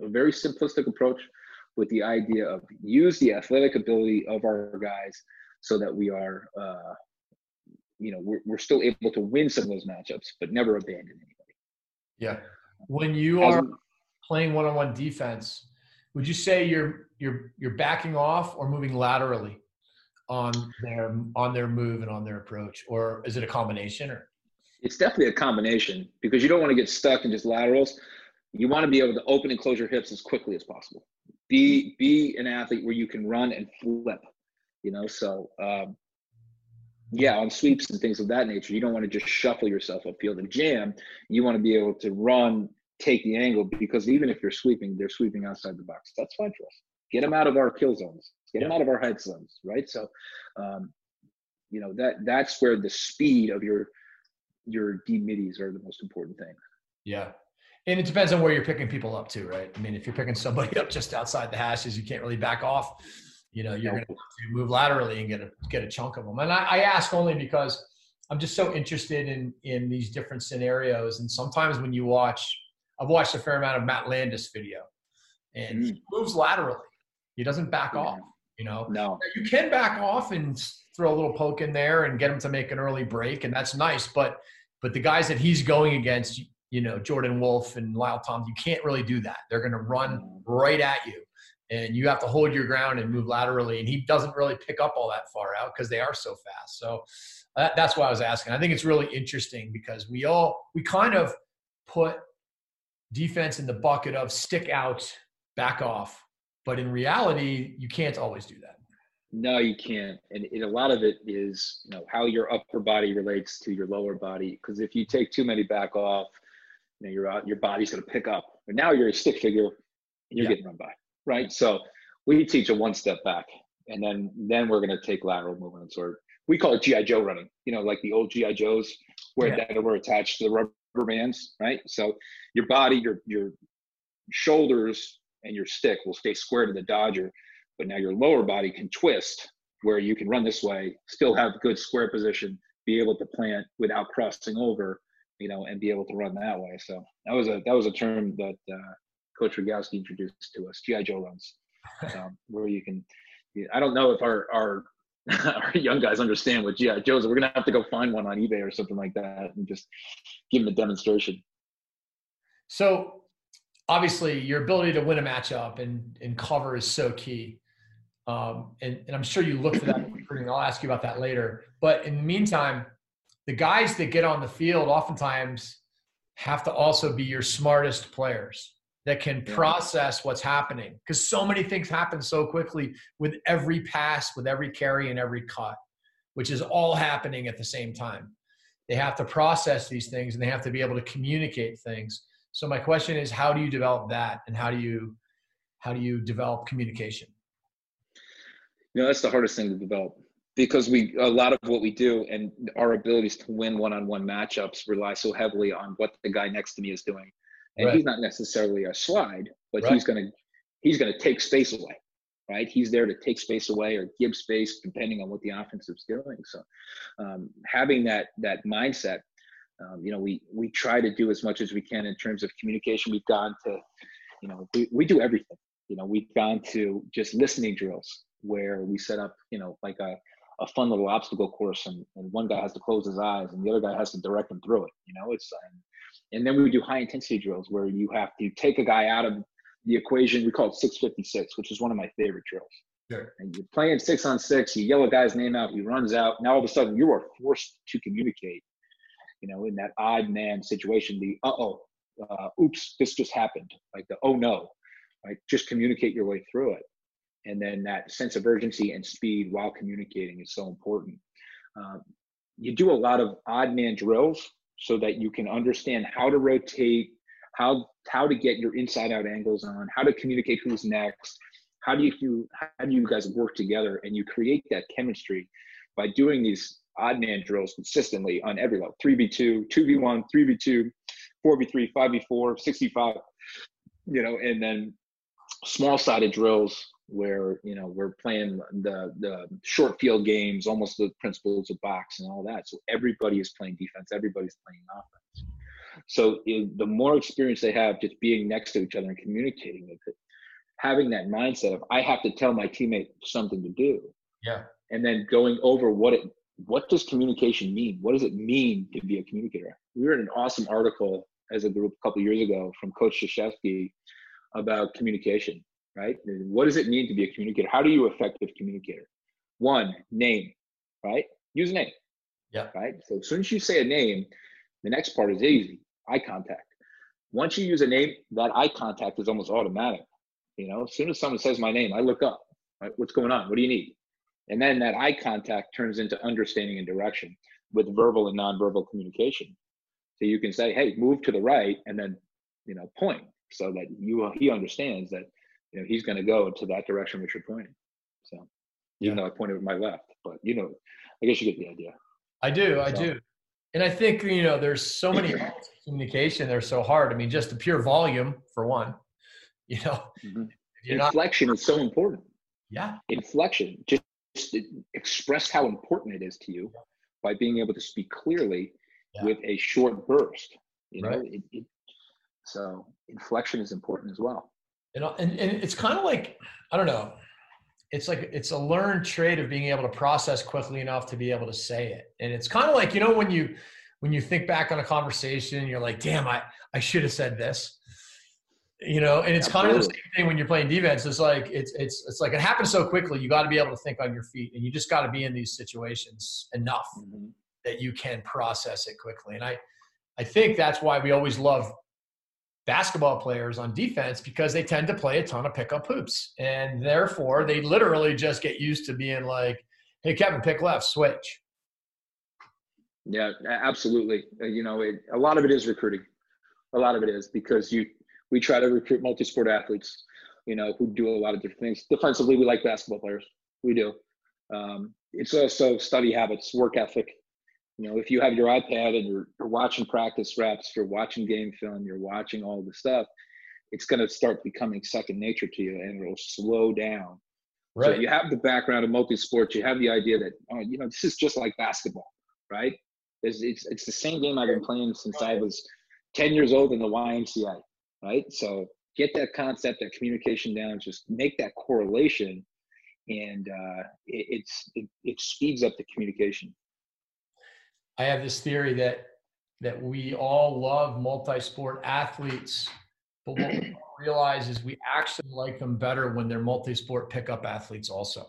a very simplistic approach with the idea of use the athletic ability of our guys so that we are, uh, you know, we're, we're still able to win some of those matchups, but never abandon anybody. Yeah. When you are playing one-on-one defense, would you say you're you're you're backing off or moving laterally on their on their move and on their approach, or is it a combination? Or It's definitely a combination because you don't want to get stuck in just laterals. You want to be able to open and close your hips as quickly as possible. Be be an athlete where you can run and flip. You know, so um, yeah, on sweeps and things of that nature, you don't want to just shuffle yourself upfield and jam. You want to be able to run, take the angle because even if you're sweeping, they're sweeping outside the box. That's fine for us. Get them out of our kill zones. Get them out of our head zones, right? So, um, you know that that's where the speed of your your deep middies are the most important thing. Yeah. And it depends on where you're picking people up too, right? I mean, if you're picking somebody [LAUGHS] up just outside the hashes, you can't really back off. You know, you're going to move laterally and get a get a chunk of them. And I, I ask only because I'm just so interested in in these different scenarios. And sometimes when you watch, I've watched a fair amount of Matt Landis video, and mm. he moves laterally. He doesn't back yeah. off. You know, no, you can back off and throw a little poke in there and get him to make an early break, and that's nice. But but the guys that he's going against, you know, Jordan Wolf and Lyle Thompson, you can't really do that. They're going to run right at you, and you have to hold your ground and move laterally. And he doesn't really pick up all that far out because they are so fast. So that, that's why I was asking. I think it's really interesting because we all we kind of put defense in the bucket of stick out, back off, but in reality, you can't always do that. No, you can't. And it, a lot of it is, you know, how your upper body relates to your lower body. Because if you take too many back off, you know, your your body's going to pick up. And now you're a stick figure, and you're yeah. getting run by, right? So we teach a one step back, and then then we're going to take lateral movements, or we call it GI Joe running. You know, like the old GI Joes, where yeah. that were attached to the rubber bands, right? So your body, your your shoulders, and your stick will stay square to the dodger but now your lower body can twist where you can run this way, still have good square position, be able to plant without crossing over, you know, and be able to run that way. So that was a that was a term that uh, Coach Rogowski introduced to us, GI Joe runs, um, where you can. I don't know if our our [LAUGHS] our young guys understand what GI Joes. Are. We're gonna have to go find one on eBay or something like that and just give them a demonstration. So obviously, your ability to win a matchup and and cover is so key. Um, and, and I'm sure you look for that recruiting. I'll ask you about that later. But in the meantime, the guys that get on the field oftentimes have to also be your smartest players that can process what's happening because so many things happen so quickly with every pass, with every carry, and every cut, which is all happening at the same time. They have to process these things and they have to be able to communicate things. So my question is, how do you develop that, and how do you how do you develop communication? you know that's the hardest thing to develop because we a lot of what we do and our abilities to win one-on-one matchups rely so heavily on what the guy next to me is doing and right. he's not necessarily a slide but right. he's going to he's going to take space away right he's there to take space away or give space depending on what the offense is doing so um, having that that mindset um, you know we we try to do as much as we can in terms of communication we've gone to you know we, we do everything you know we've gone to just listening drills where we set up, you know, like a, a fun little obstacle course and, and one guy has to close his eyes and the other guy has to direct him through it. You know, it's, um, and then we do high intensity drills where you have to take a guy out of the equation. We call it 656, which is one of my favorite drills. Sure. And you're playing six on six, you yell a guy's name out, he runs out. Now all of a sudden you are forced to communicate, you know, in that odd man situation, the uh-oh, uh, oops, this just happened. Like the oh no, like Just communicate your way through it and then that sense of urgency and speed while communicating is so important. Um, you do a lot of odd man drills so that you can understand how to rotate, how how to get your inside out angles on, how to communicate who's next, how do you how do you guys work together, and you create that chemistry by doing these odd man drills consistently on every level 3v2 2v1 3v2 4v3 5v4 65 you know and then small sided drills where you know we're playing the the short field games, almost the principles of box and all that. So everybody is playing defense, everybody's playing offense. So it, the more experience they have, just being next to each other and communicating with it, having that mindset of I have to tell my teammate something to do. Yeah. And then going over what it what does communication mean? What does it mean to be a communicator? We read an awesome article as a group a couple years ago from Coach Krzyzewski about communication right? What does it mean to be a communicator? How do you effective communicator? One, name, right? Use a name. Yeah. Right. So as soon as you say a name, The next part is easy eye contact. Once you use a name, that eye contact is almost automatic. You know, as soon as someone says my name, I look up. Right? What's going on? What do you need? And then that eye contact turns into understanding and direction with verbal and nonverbal communication. So you can say, "Hey, move to the right," and then you know point so that you he understands that you know he's going to go to that direction which you're pointing. So even though I pointed with my left, but you know, I guess you get the idea. I do, I do, and I think you know there's so many [CLEARS THROAT] communication. They're so hard. I mean, just the pure volume for one. [LAUGHS] You know, mm-hmm. inflection not, is so important. Yeah, inflection. Just, just express how important it is to you by being able to speak clearly yeah. with a short burst. You know, right. it, it, so inflection is important as well. And, and, and it's kind of like, I don't know, it's like it's a learned trait of being able to process quickly enough to be able to say it. And it's kind of like, you know, when you when you think back on a conversation, you're like, damn, I, I should have said this. You know, and it's Absolutely. kind of the same thing when you're playing defense. It's like it's it's it's like it happens so quickly. You got to be able to think on your feet, and you just got to be in these situations enough mm-hmm. that you can process it quickly. And I I think that's why we always love basketball players on defense because they tend to play a ton of pickup hoops. And therefore, they literally just get used to being like, hey, Kevin, pick left, switch. Yeah, absolutely. Uh, you know, it, a lot of it is recruiting. A lot of it is because you we try to recruit multi-sport athletes, you know, who do a lot of different things. Defensively, we like basketball players. We do. Um, it's also study habits, work ethic, you know if you have your ipad and you're, you're watching practice reps you're watching game film you're watching all the stuff it's going to start becoming second nature to you and it'll slow down. Right. so you have the background of multi-sports you have the idea that oh you know this is just like basketball right? It's, it's, it's the same game i've been playing since i was 10 years old in the ymca right? So get that concept that communication down just make that correlation and uh, it, it's it, it speeds up the communication I have this theory that that we all love multi-sport athletes, but what we [CLEARS THROAT] realize is we actually like them better when they're multi-sport pickup athletes also.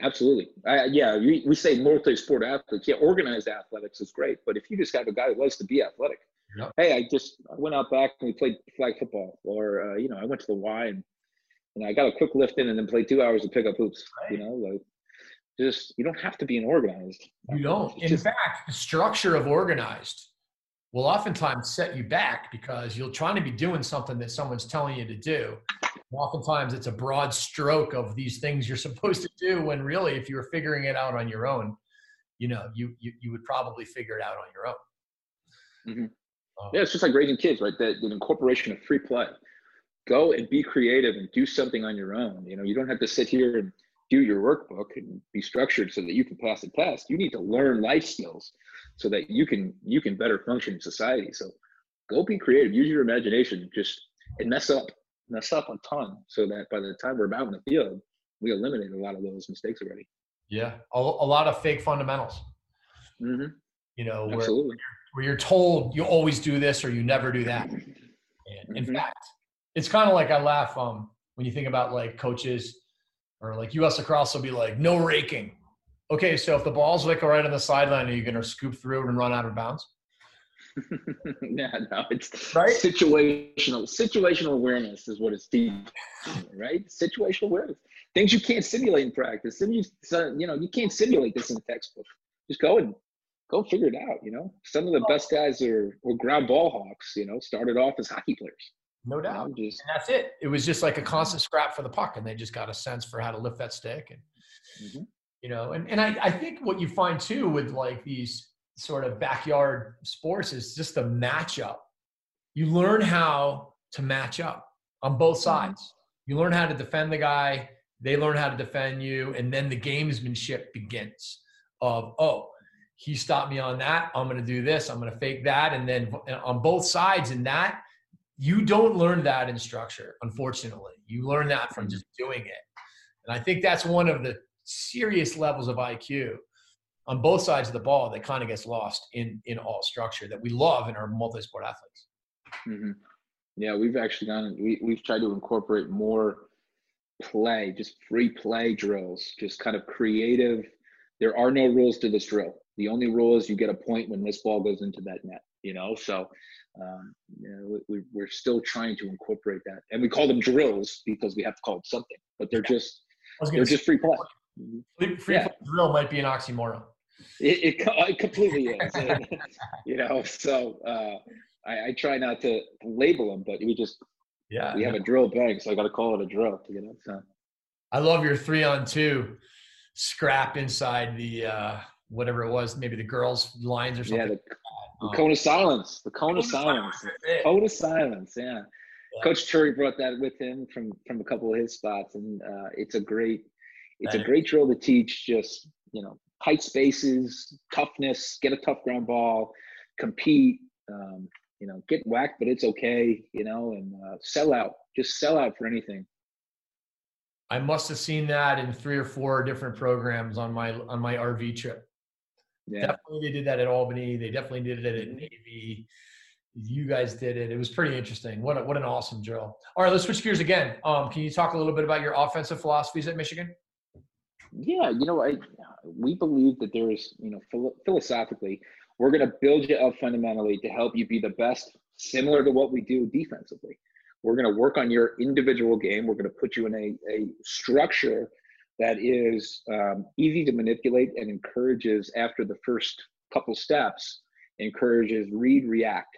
Absolutely. Uh, yeah, we, we say multi-sport athletes. Yeah, organized athletics is great, but if you just have a guy who likes to be athletic, yep. hey, I just I went out back and we played flag football, or uh, you know, I went to the Y and and I got a quick lift in and then played two hours of pickup hoops. Right. You know, like just you don't have to be an organized. You don't. In just, fact, the structure of organized will oftentimes set you back because you're trying to be doing something that someone's telling you to do. oftentimes it's a broad stroke of these things you're [LAUGHS] supposed to do when really if you were figuring it out on your own, you know, you you, you would probably figure it out on your own. Mm-hmm. Um, yeah, it's just like raising kids, right? The, the incorporation of free play. Go and be creative and do something on your own. You know, you don't have to sit here and do your workbook and be structured so that you can pass the test you need to learn life skills so that you can you can better function in society so go be creative use your imagination just and mess up mess up a ton so that by the time we're out in the field we eliminate a lot of those mistakes already yeah a, a lot of fake fundamentals mm-hmm. you know where, Absolutely. where you're told you always do this or you never do that and in mm-hmm. fact it's kind of like i laugh um when you think about like coaches or like US lacrosse will be like no raking. Okay, so if the ball's like right on the sideline, are you gonna scoop through it and run out of bounds? [LAUGHS] yeah, no, it's right? situational. Situational awareness is what it's teaching, right? Situational awareness. Things you can't simulate in practice. And you, you know, you can't simulate this in a textbook. Just go and go figure it out. You know, some of the best guys are were ground ball hawks. You know, started off as hockey players. No doubt. Just, and that's it. It was just like a constant scrap for the puck, and they just got a sense for how to lift that stick. And mm-hmm. you know, and, and I, I think what you find too with like these sort of backyard sports is just the matchup. You learn how to match up on both mm-hmm. sides. You learn how to defend the guy, they learn how to defend you, and then the gamesmanship begins of, oh, he stopped me on that. I'm going to do this. I'm going to fake that. And then on both sides in that, you don't learn that in structure, unfortunately. You learn that from just doing it. And I think that's one of the serious levels of IQ on both sides of the ball that kind of gets lost in in all structure that we love in our multi-sport athletes. Mm-hmm. Yeah, we've actually gone. We we've tried to incorporate more play, just free play drills, just kind of creative. There are no rules to this drill. The only rule is you get a point when this ball goes into that net. You know, so um, you know, we, we're still trying to incorporate that, and we call them drills because we have to call it something, but they're just they're just free play. Free, free yeah. drill might be an oxymoron. It, it, it completely is, [LAUGHS] [LAUGHS] you know. So uh, I, I, try not to label them, but we just yeah we have a drill bang, so I got to call it a drill to get it. So I love your three on two scrap inside the uh, whatever it was, maybe the girls' lines or something. Yeah, the, the um, cone of silence. The cone, cone of silence. silence. Cone of silence. Yeah. yeah. Coach Turri brought that with him from from a couple of his spots, and uh, it's a great it's a great drill to teach. Just you know, tight spaces, toughness, get a tough ground ball, compete. Um, you know, get whacked, but it's okay. You know, and uh, sell out. Just sell out for anything. I must have seen that in three or four different programs on my on my RV trip. Yeah. Definitely, they did that at Albany. They definitely did it at Navy. You guys did it. It was pretty interesting. What a, what an awesome drill. All right, let's switch gears again. Um, can you talk a little bit about your offensive philosophies at Michigan? Yeah, you know, I we believe that there is, you know, philosophically, we're going to build you up fundamentally to help you be the best, similar to what we do defensively. We're going to work on your individual game. We're going to put you in a, a structure that is um, easy to manipulate and encourages, after the first couple steps, encourages read, react,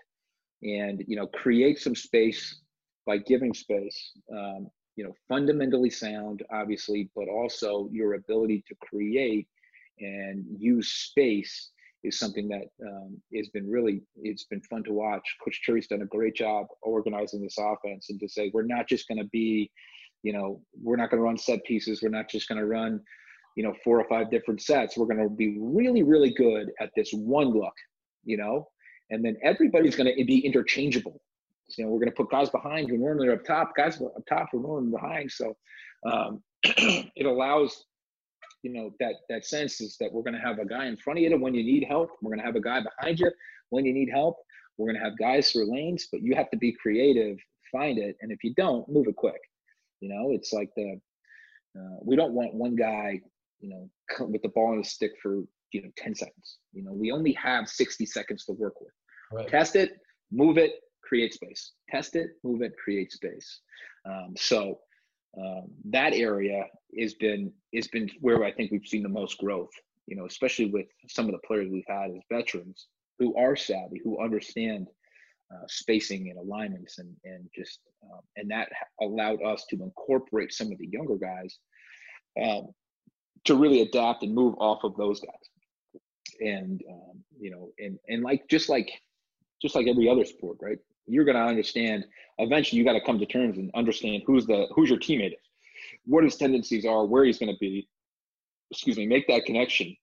and you know, create some space by giving space. Um, you know, fundamentally sound, obviously, but also your ability to create and use space is something that um, has been really it's been fun to watch. Coach Cherry's done a great job organizing this offense and to say we're not just going to be, you know, we're not going to run set pieces. We're not just going to run, you know, four or five different sets. We're going to be really really good at this one look, you know, and then everybody's going to be interchangeable. You know, we're going to put guys behind who normally up top, guys up top who normally behind. So um, [CLEARS THROAT] it allows you know that that sense is that we're going to have a guy in front of you when you need help we're going to have a guy behind you when you need help we're going to have guys through lanes but you have to be creative find it and if you don't move it quick you know it's like the uh, we don't want one guy you know with the ball in the stick for you know 10 seconds you know we only have 60 seconds to work with right. test it move it create space test it move it create space um, so um, that area has been has been where I think we've seen the most growth. You know, especially with some of the players we've had as veterans who are savvy, who understand uh, spacing and alignments, and and just um, and that allowed us to incorporate some of the younger guys um, to really adapt and move off of those guys. And um, you know, and and like just like just like every other sport, right? you're going to understand eventually you got to come to terms and understand who's the who's your teammate what his tendencies are where he's going to be excuse me make that connection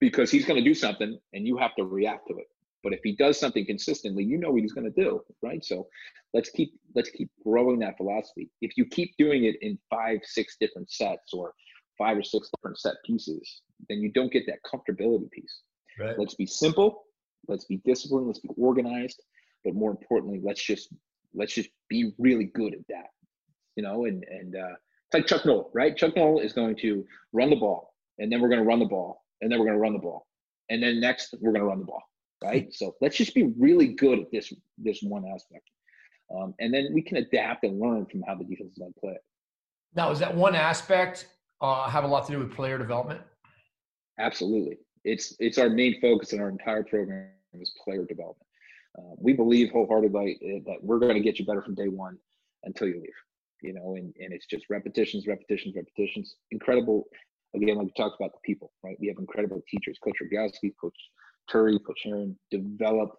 because he's going to do something and you have to react to it but if he does something consistently you know what he's going to do right so let's keep let's keep growing that philosophy if you keep doing it in five six different sets or five or six different set pieces then you don't get that comfortability piece right. let's be simple let's be disciplined let's be organized but more importantly, let's just let's just be really good at that. You know, and and uh, it's like Chuck Noll, right? Chuck Noll is going to run the ball, and then we're going to run the ball, and then we're going to run the ball, and then next we're going to run the ball, right? so let's just be really good at this this one aspect, um, and then we can adapt and learn from how the defense is going to play it. Now, is that one aspect uh, have a lot to do with player development? Absolutely, it's it's our main focus in our entire program is player development. Uh, we believe wholeheartedly that we're going to get you better from day one until you leave. You know, and, and it's just repetitions, repetitions, repetitions. Incredible. Again, like we talked about the people, right? We have incredible teachers, Coach Rogowski, Coach Turri, Coach Heron, develop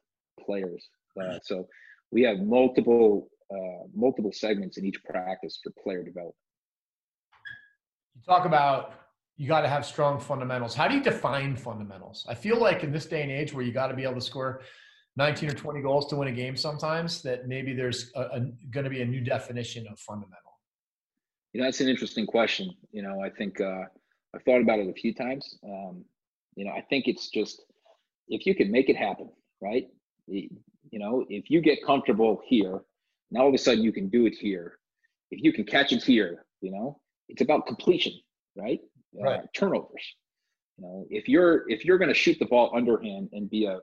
players. Uh, so we have multiple uh, multiple segments in each practice for player development. You talk about you got to have strong fundamentals. How do you define fundamentals? I feel like in this day and age where you got to be able to score 19 or 20 goals to win a game sometimes that maybe there's going to be a new definition of fundamental you know that's an interesting question you know i think uh, i've thought about it a few times um, you know i think it's just if you can make it happen right you know if you get comfortable here now all of a sudden you can do it here if you can catch it here you know it's about completion right, right. Uh, turnovers You know, if you're if you're going to shoot the ball underhand and be a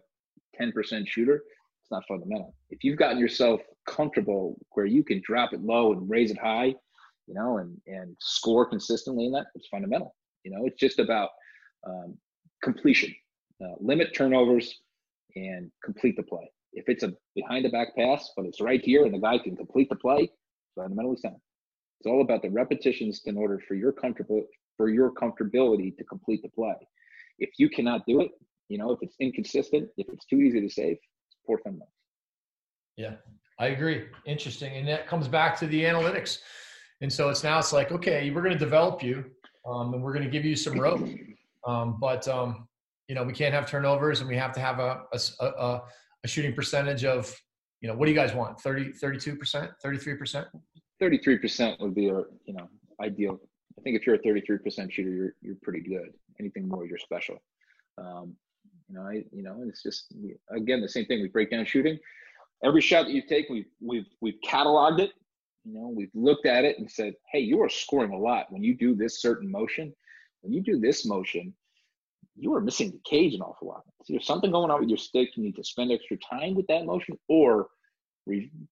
10% shooter, it's not fundamental. If you've gotten yourself comfortable where you can drop it low and raise it high, you know, and and score consistently in that, it's fundamental. You know, it's just about um, completion, uh, limit turnovers, and complete the play. If it's a behind the back pass, but it's right here and the guy can complete the play, fundamentally sound. It's all about the repetitions in order for your comfortable for your comfortability to complete the play. If you cannot do it, you know, if it's inconsistent, if it's too easy to save, it's poor fundamentals. Yeah, I agree. Interesting, and that comes back to the analytics. And so it's now it's like, okay, we're going to develop you, um, and we're going to give you some rope, um, but um, you know we can't have turnovers, and we have to have a, a, a, a shooting percentage of, you know, what do you guys want? 30, 32 percent, thirty three percent. Thirty three percent would be a you know ideal. I think if you're a thirty three percent shooter, you're you're pretty good. Anything more, you're special. Um, you know, I you know, it's just again the same thing. We break down shooting. Every shot that you take, we've we've we've cataloged it you know, we've looked at it and said, hey, you are scoring a lot when you do this certain motion. When you do this motion, you are missing the cage an awful lot. So there's something going on with your stick. You need to spend extra time with that motion or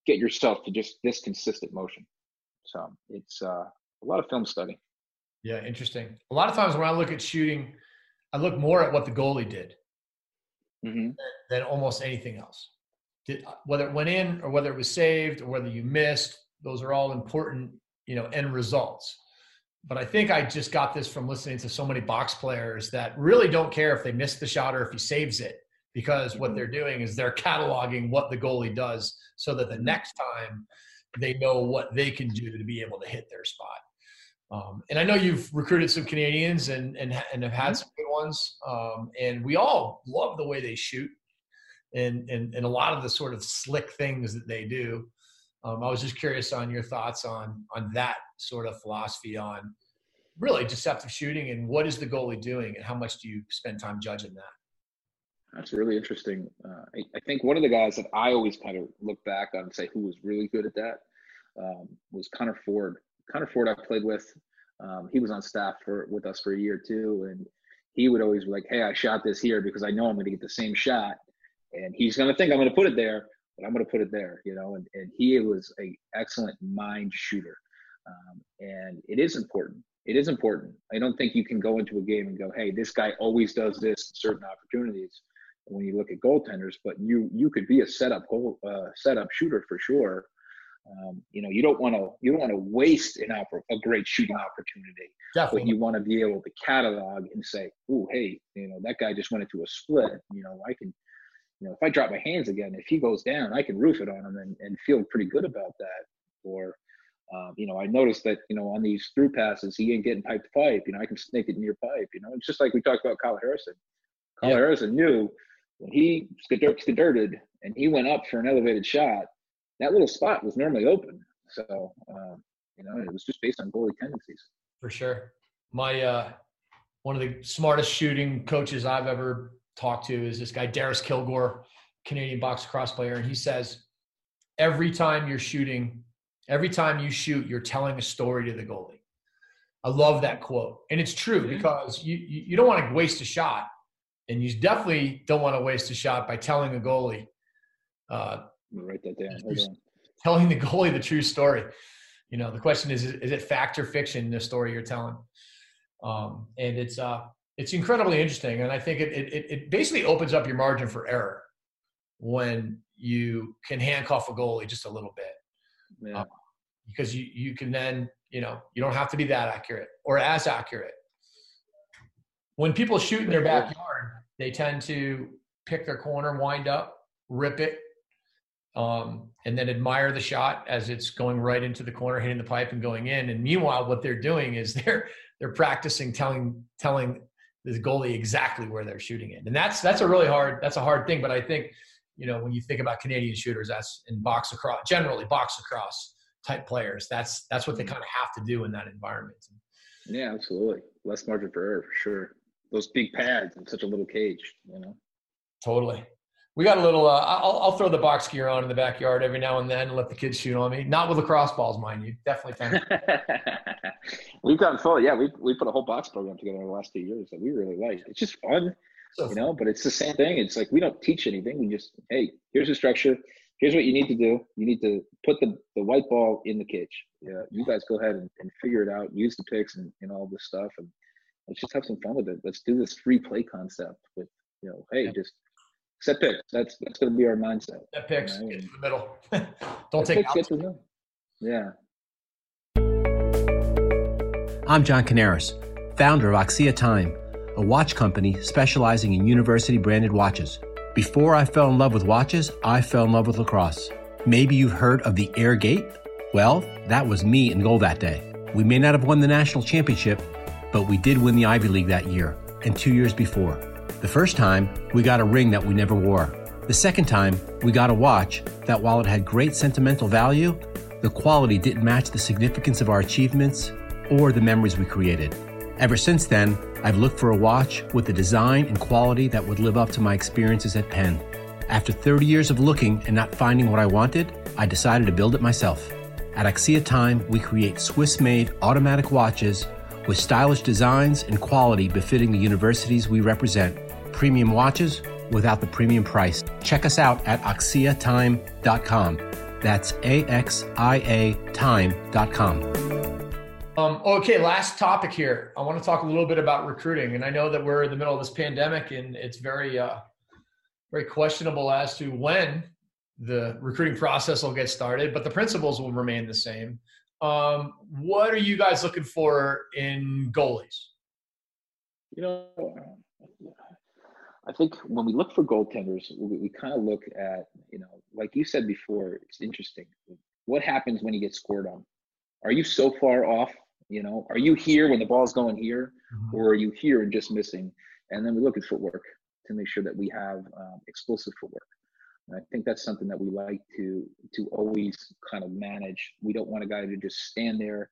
get yourself to just this consistent motion. So it's uh, a lot of film study. Yeah, interesting. A lot of times when I look at shooting, I look more at what the goalie did mm-hmm. than almost anything else. Did, whether it went in or whether it was saved or whether you missed those are all important, you know, end results. But I think I just got this from listening to so many box players that really don't care if they miss the shot or if he saves it because what mm-hmm. they're doing is they're cataloging what the goalie does so that the next time they know what they can do to be able to hit their spot. Um, and I know you've recruited some Canadians and and, and have had mm-hmm. some good ones. Um, and we all love the way they shoot and, and and a lot of the sort of slick things that they do. Um, I was just curious on your thoughts on on that sort of philosophy on really deceptive shooting and what is the goalie doing and how much do you spend time judging that? That's really interesting. Uh, I, I, think one of the guys that I always kind of look back on and say who was really good at that um, was Connor Ford. Connor Ford I played with. Um, he was on staff for with us for a year too, and he would always be like, "Hey, I shot this here because I know I'm going to get the same shot," and he's going to think I'm going to put it there but I'm going to put it there, you know. And, and he was a excellent mind shooter, um, and it is important. It is important. I don't think you can go into a game and go, "Hey, this guy always does this certain opportunities." When you look at goaltenders, but you you could be a setup goal uh, setup shooter for sure. Um, you know, you don't want to you don't want to waste an oppor- a great shooting opportunity. Definitely. But you want to be able to catalog and say, "Oh, hey, you know, that guy just went into a split. You know, I can you know, if I drop my hands again, if he goes down, I can roof it on him and, and feel pretty good about that. Or, um, you know, I noticed that, you know, on these through passes, he ain't getting pipe to pipe. You know, I can snake it near pipe. You know, it's just like we talked about Kyle Harrison. Kyle yeah. Harrison knew when he skidurted and he went up for an elevated shot, that little spot was normally open. So, uh, you know, it was just based on goalie tendencies. For sure. My, uh, one of the smartest shooting coaches I've ever talked to is this guy Darius Kilgore, Canadian box cross player, and he says every time you're shooting, every time you shoot, you're telling a story to the goalie. I love that quote, and it's true mm-hmm. because you you don't want to waste a shot, and you definitely don't want to waste a shot by telling a goalie. Uh, write that down. Telling the [LAUGHS] goalie the true story. You know, the question is: Is it fact or fiction? The story you're telling, um, and it's uh, it's incredibly interesting, and I think it, it it basically opens up your margin for error when you can handcuff a goalie just a little bit, yeah. um, because you you can then you know you don't have to be that accurate or as accurate. When people shoot in their backyard, they tend to pick their corner, wind up, rip it, um, and then admire the shot as it's going right into the corner, hitting the pipe and going in. And meanwhile, what they're doing is [LAUGHS] they're they're practicing telling telling the goalie exactly where they're shooting it. And that's that's a really hard that's a hard thing. But I think you know when you think about Canadian shooters, that's in box lacrosse generally box lacrosse type players. That's that's what they mm-hmm. kind of have to do in that environment. Yeah, absolutely. Less margin for error for sure. Those big pads in such a little cage, you know. Totally. We got a little. Uh, I'll, I'll throw the box gear on in the backyard every now and then and let the kids shoot on me. Not with lacrosse balls, mind you. Definitely. [LAUGHS] We've gotten full. Yeah, we we put a whole box program together in the last two years that we really like. It's just fun, so you know. But it's the same thing. It's like we don't teach anything. We just hey, here's the structure. Here's what you need to do. You need to put the, the white ball in the cage. Yeah, you guys go ahead and, and figure it out. Use the picks and, and all this stuff, and let's just have some fun with it. Let's do this free play concept with you know, hey, just set picks. That's that's going to be our mindset. Set picks. You know? Get to the middle. [LAUGHS] Don't take. Picks, get to Yeah. I'm John Canaris, founder of Axia Time, a watch company specializing in university branded watches. Before I fell in love with watches, I fell in love with lacrosse. Maybe you've heard of the Air Gait? Well, that was me in goal that day. We may not have won the national championship, but we did win the Ivy League that year and two years before. The first time, we got a ring that we never wore. The second time, we got a watch that, while it had great sentimental value, the quality didn't match the significance of our achievements or the memories we created. Ever since then, I've looked for a watch with a design and quality that would live up to my experiences at Penn. After 30 years of looking and not finding what I wanted, I decided to build it myself. At Axia Time, we create Swiss made automatic watches with stylish designs and quality befitting the universities we represent premium watches without the premium price. Check us out at axiatime.com. That's A X I A time.com. Um, okay, last topic here. I want to talk a little bit about recruiting. And I know that we're in the middle of this pandemic and it's very, uh, very questionable as to when the recruiting process will get started, but the principles will remain the same. Um, what are you guys looking for in goalies? You know, I think when we look for goaltenders, we, we kind of look at, you know, like you said before, it's interesting. What happens when you get scored on? Are you so far off? You know, are you here when the ball's going here, mm-hmm. or are you here and just missing? And then we look at footwork to make sure that we have um, explosive footwork. And I think that's something that we like to to always kind of manage. We don't want a guy to just stand there.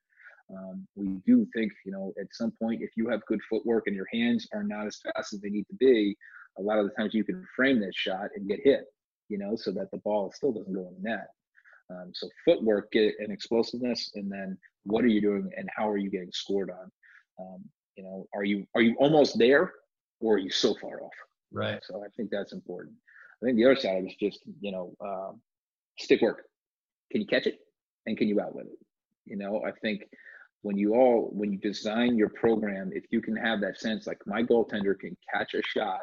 Um, we do think, you know, at some point, if you have good footwork and your hands are not as fast as they need to be, a lot of the times you can frame that shot and get hit, you know, so that the ball still doesn't go in the net. Um, so footwork get and explosiveness, and then what are you doing and how are you getting scored on? Um, you know, are you are you almost there, or are you so far off? Right. So I think that's important. I think the other side is just you know uh, stick work. Can you catch it, and can you outlet it? You know, I think when you all when you design your program, if you can have that sense like my goaltender can catch a shot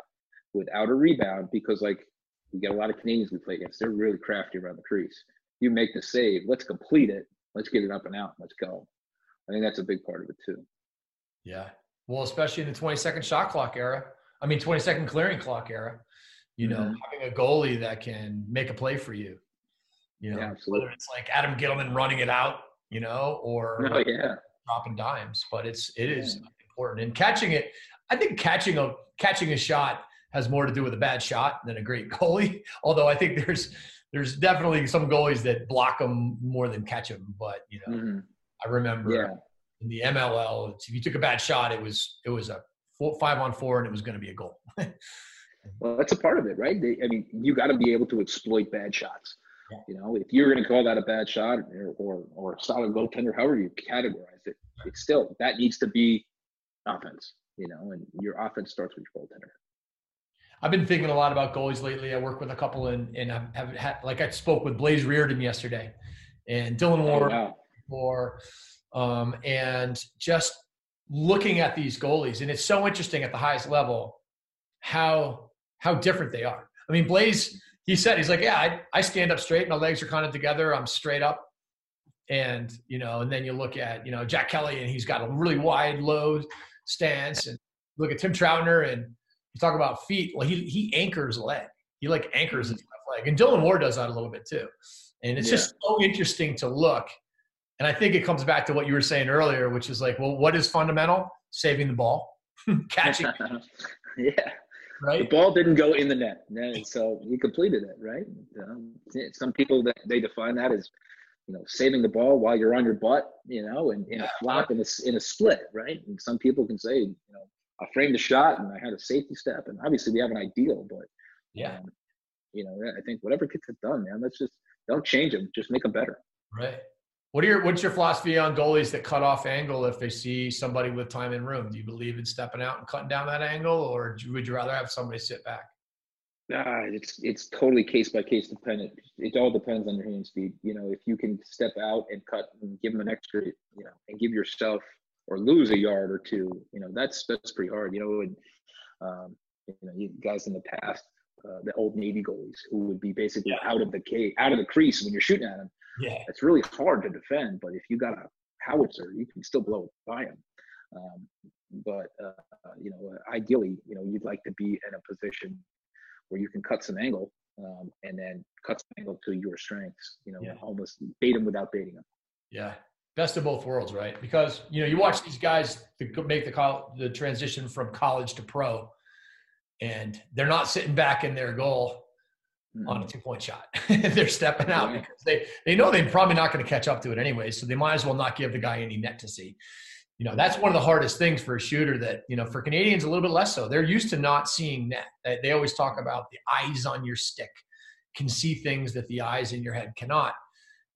without a rebound because like we get a lot of Canadians we play against. They're really crafty around the crease. You make the save. Let's complete it. Let's get it up and out. Let's go. I think that's a big part of it too. Yeah. Well, especially in the 20 second shot clock era. I mean, 20 second clearing clock era. You know, mm-hmm. having a goalie that can make a play for you. You know, yeah, whether it's like Adam Ghitelman running it out, you know, or [LAUGHS] oh, yeah. dropping dimes. But it's it is yeah. important and catching it. I think catching a catching a shot has more to do with a bad shot than a great goalie. [LAUGHS] Although I think there's there's definitely some goalies that block them more than catch them. But you know, mm-hmm. I remember yeah. in the MLL, if you took a bad shot, it was it was a four, five on four, and it was going to be a goal. [LAUGHS] well, that's a part of it, right? They, I mean, you got to be able to exploit bad shots. Yeah. You know, if you're going to call that a bad shot or, or or a solid goaltender, however you categorize it, it's still that needs to be offense. You know, and your offense starts with your goaltender. I've been thinking a lot about goalies lately. I work with a couple and and I've, had like I spoke with Blaze Riorden yesterday and Dillon Ward oh, wow. um, and just looking at these goalies and it's so interesting at the highest level how how different they are. I mean Blaze he said he's like yeah I, I stand up straight my legs are kind of together I'm straight up and you know and then you look at you know Jack Kelly and he's got a really wide low stance and look at Tim Troutner and you talk about feet. Well, he he anchors leg. He like anchors his left leg, and Dylan Moore does that a little bit too. And it's yeah. just so interesting to look. And I think it comes back to what you were saying earlier, which is like, well, what is fundamental? Saving the ball, [LAUGHS] catching. [LAUGHS] yeah. Right. The ball didn't go in the net, so he completed it. Right. Um, some people that they define that as, you know, saving the ball while you're on your butt, you know, and in a flop in a in a split. Right. And some people can say, you know, I framed the shot and I had a safety step. And obviously, we have an ideal, but yeah, um, You know, I think whatever gets it done, man. Let's just don't change them, just make them better. Right. What are your what's your philosophy on goalies that cut off angle if they see somebody with time and room? Do you believe in stepping out and cutting down that angle, or would you rather have somebody sit back? Ah, it's it's totally case by case dependent. It all depends on your hand speed. You know, if you can step out and cut and give them an extra, you know, and give yourself or lose a yard or two, you know, that's that's pretty hard. You know, and um, you know, you guys in the past, uh, the old Navy goalies who would be basically yeah. out of the cage, out of the crease when you're shooting at them. Yeah, it's really hard to defend. But if you got a howitzer, you can still blow by them. Um, but uh, you know, ideally, you know, you'd like to be in a position where you can cut some angle um, and then cut some angle to your strengths. You know, yeah. almost bait them without baiting them. Yeah, best of both worlds, right? Because you know you watch these guys make the call, the transition from college to pro, and they're not sitting back in their goal mm-hmm. on a two point shot. [LAUGHS] they're stepping out because they they know they're probably not going to catch up to it anyway, so they might as well not give the guy any net to see you know that's one of the hardest things for a shooter that you know for canadians a little bit less so they're used to not seeing net they always talk about the eyes on your stick can see things that the eyes in your head cannot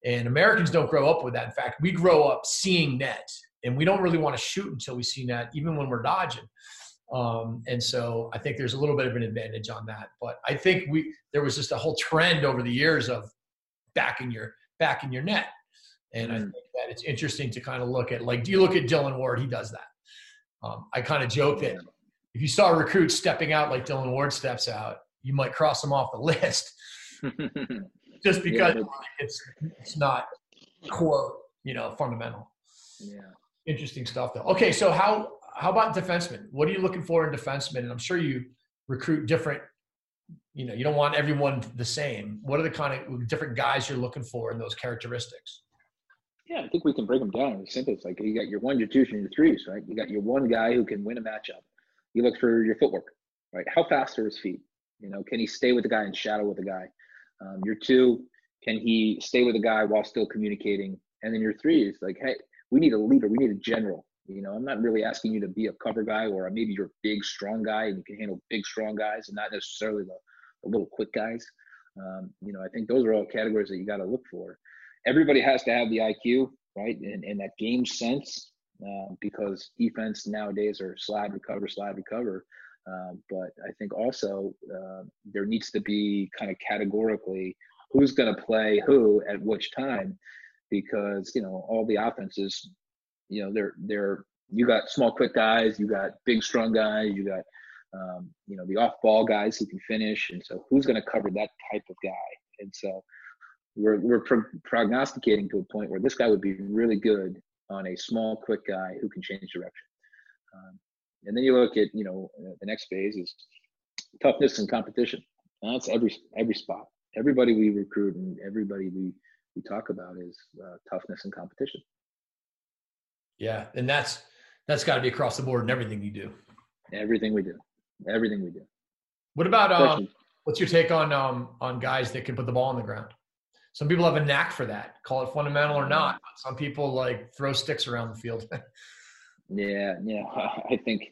and americans don't grow up with that in fact we grow up seeing net and we don't really want to shoot until we see net even when we're dodging um, and so i think there's a little bit of an advantage on that but i think we there was just a whole trend over the years of backing your backing your net and I mm. think that it's interesting to kind of look at, like, do you look at Dillon Ward? He does that. Um, I kind of joke that if you saw a recruit stepping out like Dillon Ward steps out, you might cross him off the list [LAUGHS] just because yeah, it's, it's not core, you know, fundamental. Yeah. Interesting stuff though. Okay. So how, how about defensemen? What are you looking for in defensemen? And I'm sure you recruit different you know you don't want everyone the same what are the kind of different guys you're looking for in those characteristics yeah, I think we can break them down as simple It's like you got your one, your twos, and your threes, right? You got your one guy who can win a matchup. You look for your footwork, right? How fast are his feet? You know, can he stay with the guy and shadow with the guy? Um, your two, can he stay with the guy while still communicating? And then your three is like, hey, we need a leader, we need a general. You know, I'm not really asking you to be a cover guy or maybe you're a big, strong guy and you can handle big, strong guys and not necessarily the, the little quick guys. Um, you know, I think those are all categories that you got to look for everybody has to have the IQ, right, and, and that game sense, uh, because defense nowadays are slide, recover, slide, recover. Uh, but I think also uh, there needs to be kind of categorically who's going to play who at which time, because you know all the offenses, you know they're they're you got small quick guys, you got big strong guys, you got um, you know the off ball guys who can finish, and so who's going to cover that type of guy? And so we're we're pro- prognosticating to a point where this guy would be really good on a small, quick guy who can change direction. Um, and then you look at you know uh, the next phase is toughness and competition. And that's every every spot. Everybody we recruit and everybody we we talk about is uh, toughness and competition. Yeah, and that's that's got to be across the board in everything you do. Everything we do, everything we do. What about um, what's your take on um, on guys that can put the ball on the ground? some people have a knack for that call it fundamental or not some people like throw sticks around the field [LAUGHS] yeah yeah [LAUGHS] i think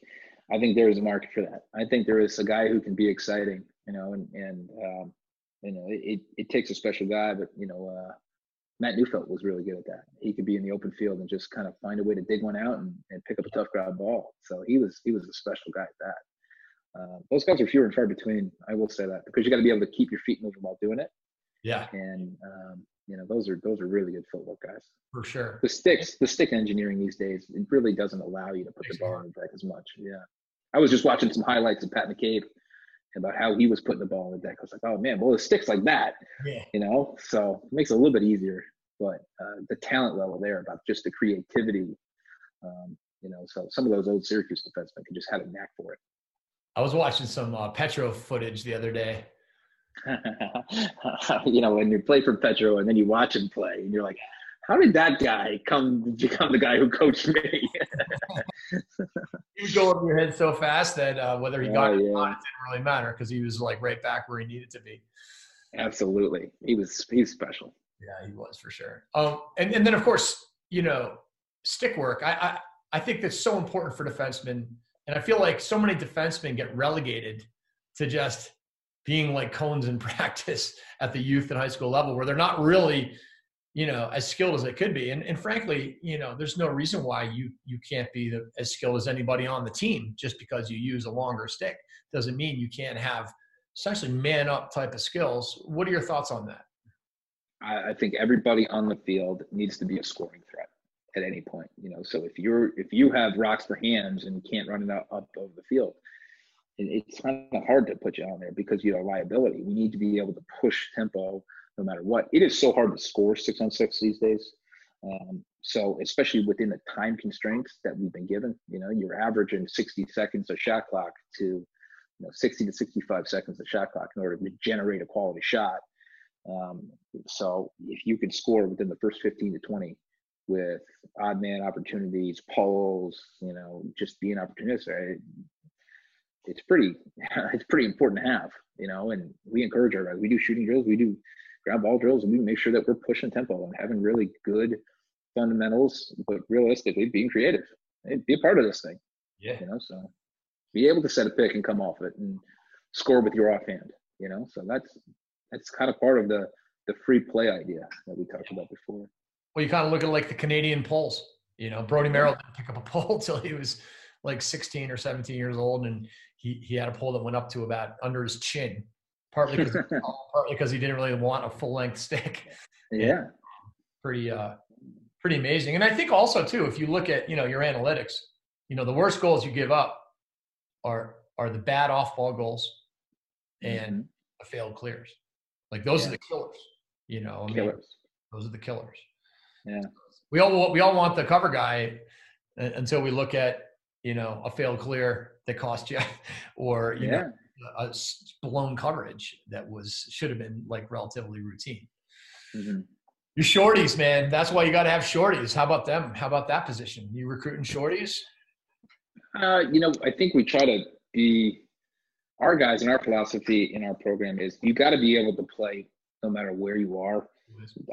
i think there is a market for that. I think there is a guy who can be exciting you know and and um, you know it, it takes a special guy but you know uh, matt neufeld was really good at that. He could be in the open field and just kind of find a way to dig one out and, and pick up a tough ground ball. So he was he was a special guy at that. Uh, those guys are fewer and far between i will say that because you got to be able to keep your feet moving while doing it. Yeah. And um, you know, those are those are really good footwork guys. For sure. The sticks, the stick engineering these days, it really doesn't allow you to put the ball in the deck as much. Yeah. I was just watching some highlights of Pat McCabe about how he was putting the ball in the deck. I was like, oh man, well, the sticks like that. Yeah. You know, so it makes it a little bit easier. But uh, the talent level there about just the creativity, um, you know, so some of those old Syracuse defensemen can just have a knack for it. I was watching some uh, Petro footage the other day, [LAUGHS] you know, when you play for Petro and then you watch him play and you're like, how did that guy come become the guy who coached me? [LAUGHS] he would go over your head so fast that uh, whether he got oh, yeah. it or not, it didn't really matter because he was like right back where he needed to be. Absolutely, he was he's special. Yeah, he was for sure. Um, and and then of course, you know, stick work. I, I I think that's so important for defensemen, and I feel like so many defensemen get relegated to just being like cones in [LAUGHS] practice at the youth and high school level where they're not really you know as skilled as they could be. And, and frankly you know there's no reason why you you can't be the, as skilled as anybody on the team just because you use a longer stick. Doesn't mean you can't have essentially man up type of skills. What are your thoughts on that? I, I think everybody on the field needs to be a scoring threat at any point you know? So if you're if you have rocks for hands and can't run it up, up over the field it's kind of hard to put you on there because you have liability. We need to be able to push tempo no matter what. It is so hard to score six on six these days. Um, so especially within the time constraints that we've been given, you know, you're averaging 60 seconds of shot clock to, you know, 60 to 65 seconds of shot clock in order to generate a quality shot. Um, so if you can score within the first 15 to 20 with odd man opportunities, pulls, you know, just being opportunistic, it's pretty [LAUGHS] it's pretty important to have, you know. And we encourage our guys. We do shooting drills, we do ground ball drills, and we make sure that we're pushing tempo and having really good fundamentals, but realistically being creative. and be a part of this thing. Yeah. You know, so be able to set a pick and come off it and score with your offhand. You know, so that's that's kind of part of the the free play idea that we talked about before. Well, you kind of look at like the Canadian pulls. You know, Brodie Merrill didn't pick up a pole [LAUGHS] till he was like 16 or 17 years old, and he he had a pole that went up to about under his chin, partly because [LAUGHS] partly because he didn't really want a full length stick. Yeah, [LAUGHS] pretty uh, pretty amazing. And I think also too, if you look at you know your analytics, you know the worst goals you give up are are the bad off ball goals and mm-hmm. failed clears. Like those yeah. are the killers. You know, I mean, killers. those are the killers. Yeah. We all we all want the cover guy until we look at you know a failed clear that cost you, [LAUGHS] or you yeah. know, a blown coverage that was should have been like relatively routine. Mm-hmm. Your shorties, man. That's why you got to have shorties. How about them? How about that position? You recruiting shorties? Uh, you know, I think we try to be our guys and our philosophy in our program is you got to be able to play no matter where you are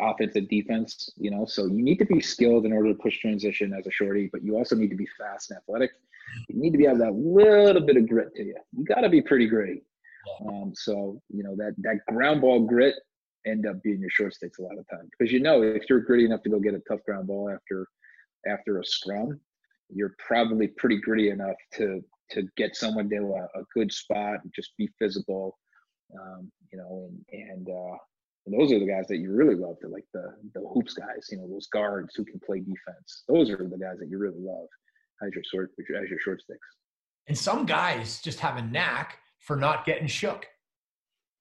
offensive defense, you know, so you need to be skilled in order to push transition as a shorty, but you also need to be fast and athletic. You need to be have that little bit of grit to you. You got to be pretty great. Um, so you know that that ground ball grit end up being your short sticks a lot of times because you know if you're gritty enough to go get a tough ground ball after after a scrum, you're probably pretty gritty enough to to get someone to a, a good spot and just be physical. Um, you know, and and uh, and those are the guys that you really love, to like the the hoops guys, you know, those guards who can play defense. Those are the guys that you really love as your short as your short sticks. And some guys just have a knack for not getting shook.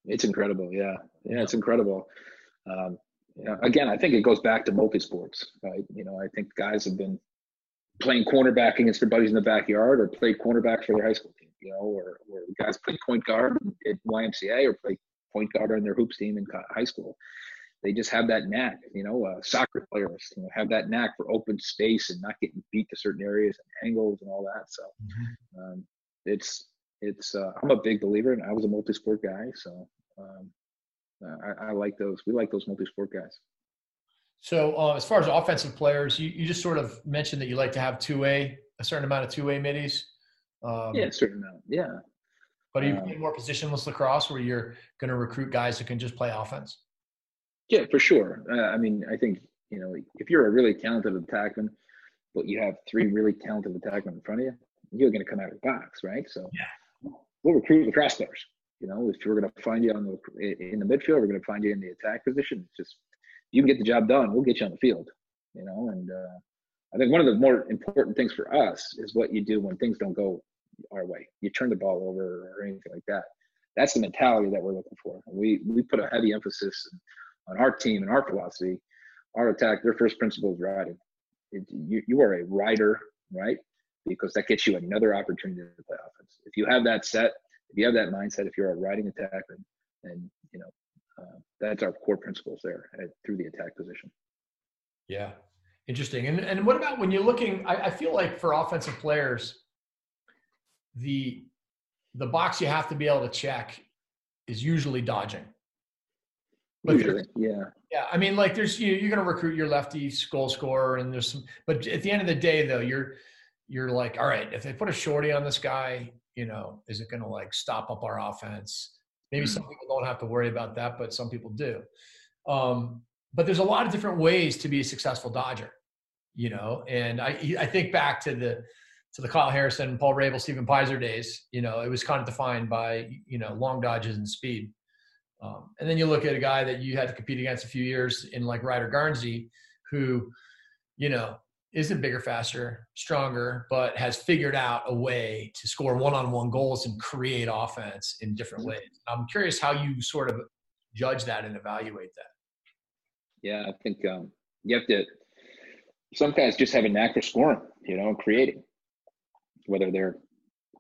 It's incredible, yeah, yeah, it's incredible. Um, again, I think it goes back to multi sports, right? You know, I think guys have been playing cornerback against their buddies in the backyard, or played cornerback for their high school team, you know, or or guys play point guard at YMCA, or play point guard on their hoops team in high school. They just have that knack, you know. Uh, soccer players you know, have that knack for open space and not getting beat to certain areas and angles and all that. So mm-hmm. um, it's it's. Uh, I'm a big believer, and I was a multi-sport guy, so um, I, I, like those. We like those multi-sport guys. So uh, as far as offensive players, you, you just sort of mentioned that you like to have two A, a certain amount of two A middies. Um, yeah, a certain amount. Yeah. But are you um, more positionless lacrosse where you're going to recruit guys who can just play offense? Yeah, for sure. Uh, I mean, I think, you know, if you're a really talented attackman, but you have three really talented attackmen in front of you, you're going to come out of the box, right? So yeah. we'll recruit lacrosse players. You know, if we're going to find you on the in the midfield, we're going to find you in the attack position. It's just you can get the job done. We'll get you on the field. You know, and uh, I think one of the more important things for us is what you do when things don't go our way. You turn the ball over or anything like that. That's the mentality that we're looking for. We we put a heavy emphasis on our team and our philosophy. Our attack, their first principle is riding. It, you, you are a rider, right? Because that gets you another opportunity to play offense. If you have that set, if you have that mindset, if you're a riding attacker, and you know uh, that's our core principles there at, through the attack position. Yeah, interesting. And and what about when you're looking? I, I feel like for offensive players, the the box you have to be able to check is usually dodging. But usually, yeah. Yeah, I mean, like there's you, you're going to recruit your lefty goal scorer, and there's some. But at the end of the day, though, you're you're like, all right, if they put a shorty on this guy, you know, is it going to like stop up our offense? Maybe some people don't have to worry about that, but some people do. Um, but there's a lot of different ways to be a successful Dodger, you know. And I I think back to the to the Kyle Harrison, Paul Rabil, Stephen Peyser days. You know, it was kind of defined by you know long dodges and speed. Um, and then you look at a guy that you had to compete against a few years in like Ryder Garnsey, who, you know, isn't bigger, faster, stronger, but has figured out a way to score one-on-one goals and create offense in different mm-hmm. ways. I'm curious how you sort of judge that and evaluate that. Yeah, I think um, you have to. Some guys just have a knack for scoring, you know, and creating. Whether they're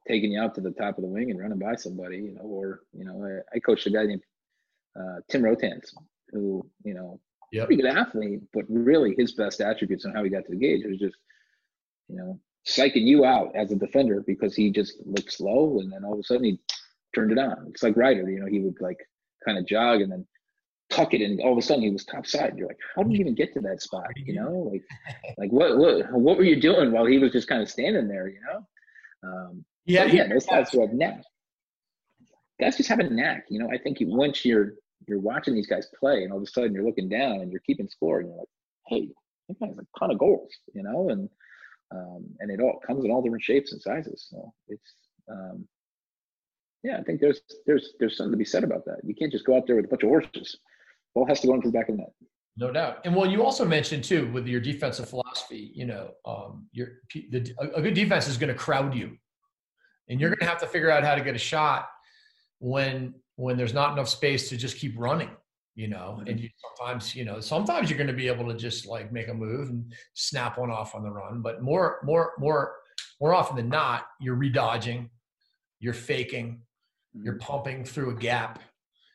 taking you out to the top of the wing and running by somebody, you know, or you know, I, I coached a guy named uh, Tim Rotans, who you know yep. pretty good athlete, but really his best attributes and how he got to the gauge was just, you know, psyching you out as a defender because he just looked slow and then all of a sudden he turned it on. It's like Ryder, you know, he would like kind of jog and then tuck it and all of a sudden he was top side. You're like, how did you even get to that spot? You know, like [LAUGHS] like what what what were you doing while he was just kind of standing there, you know? Um yeah, yeah, those guys who have knack. Guys just have a knack, you know. I think once you're you're watching these guys play, and all of a sudden you're looking down and you're keeping score, and you're like, hey, that guy has a ton of goals, you know, and um, and it all comes in all different shapes and sizes. So it's um, yeah, I think there's there's there's something to be said about that. You can't just go out there with a bunch of horses. Ball has to go into the back of the net. No doubt. And well, you also mentioned too with your defensive philosophy. You know, um, your the, a good defense is going to crowd you, and you're going to have to figure out how to get a shot when when there's not enough space to just keep running you know mm-hmm. and you sometimes you know sometimes you're going to be able to just like make a move and snap one off on the run but more more more more often than not you're redodging you're faking mm-hmm. you're pumping through a gap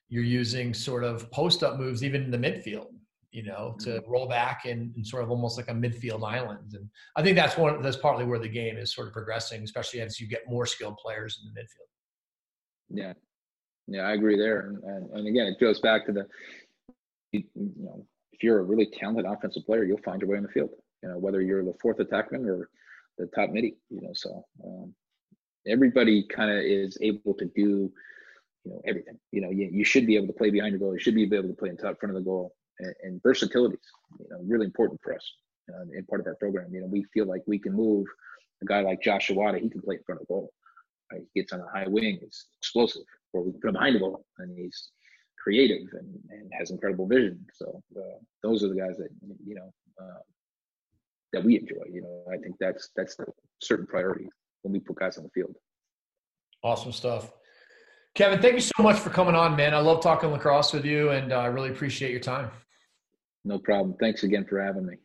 you're using sort of post up moves even in the midfield you know to mm-hmm. roll back and, and, sort of almost like a midfield island and i think that's one that's partly where the game is sort of progressing especially as you get more skilled players in the midfield yeah yeah, I agree there. And, and, and again, it goes back to the, you, know, if you're a really talented offensive player, you'll find your way in the field. You know, whether you're the fourth attackman or the top middie. You know, so um, everybody kind of is able to do, you know, everything. You know, you, you should be able to play behind your goal. You should be able to play in top front of the goal. And, and versatility is, you know, really important for us uh, in part of our program. You know, we feel like we can move a guy like Josh Shawada. He can play in front of the goal. Right? He gets on a high wing. He's explosive or we put him behind the ball, and he's creative and, and has incredible vision. So uh, those are the guys that you know uh, that we enjoy. You know, I think that's that's a certain priority when we put guys on the field. Awesome stuff. Kevin, thank you so much for coming on, man. I love talking lacrosse with you, and uh, I really appreciate your time. No problem. Thanks again for having me.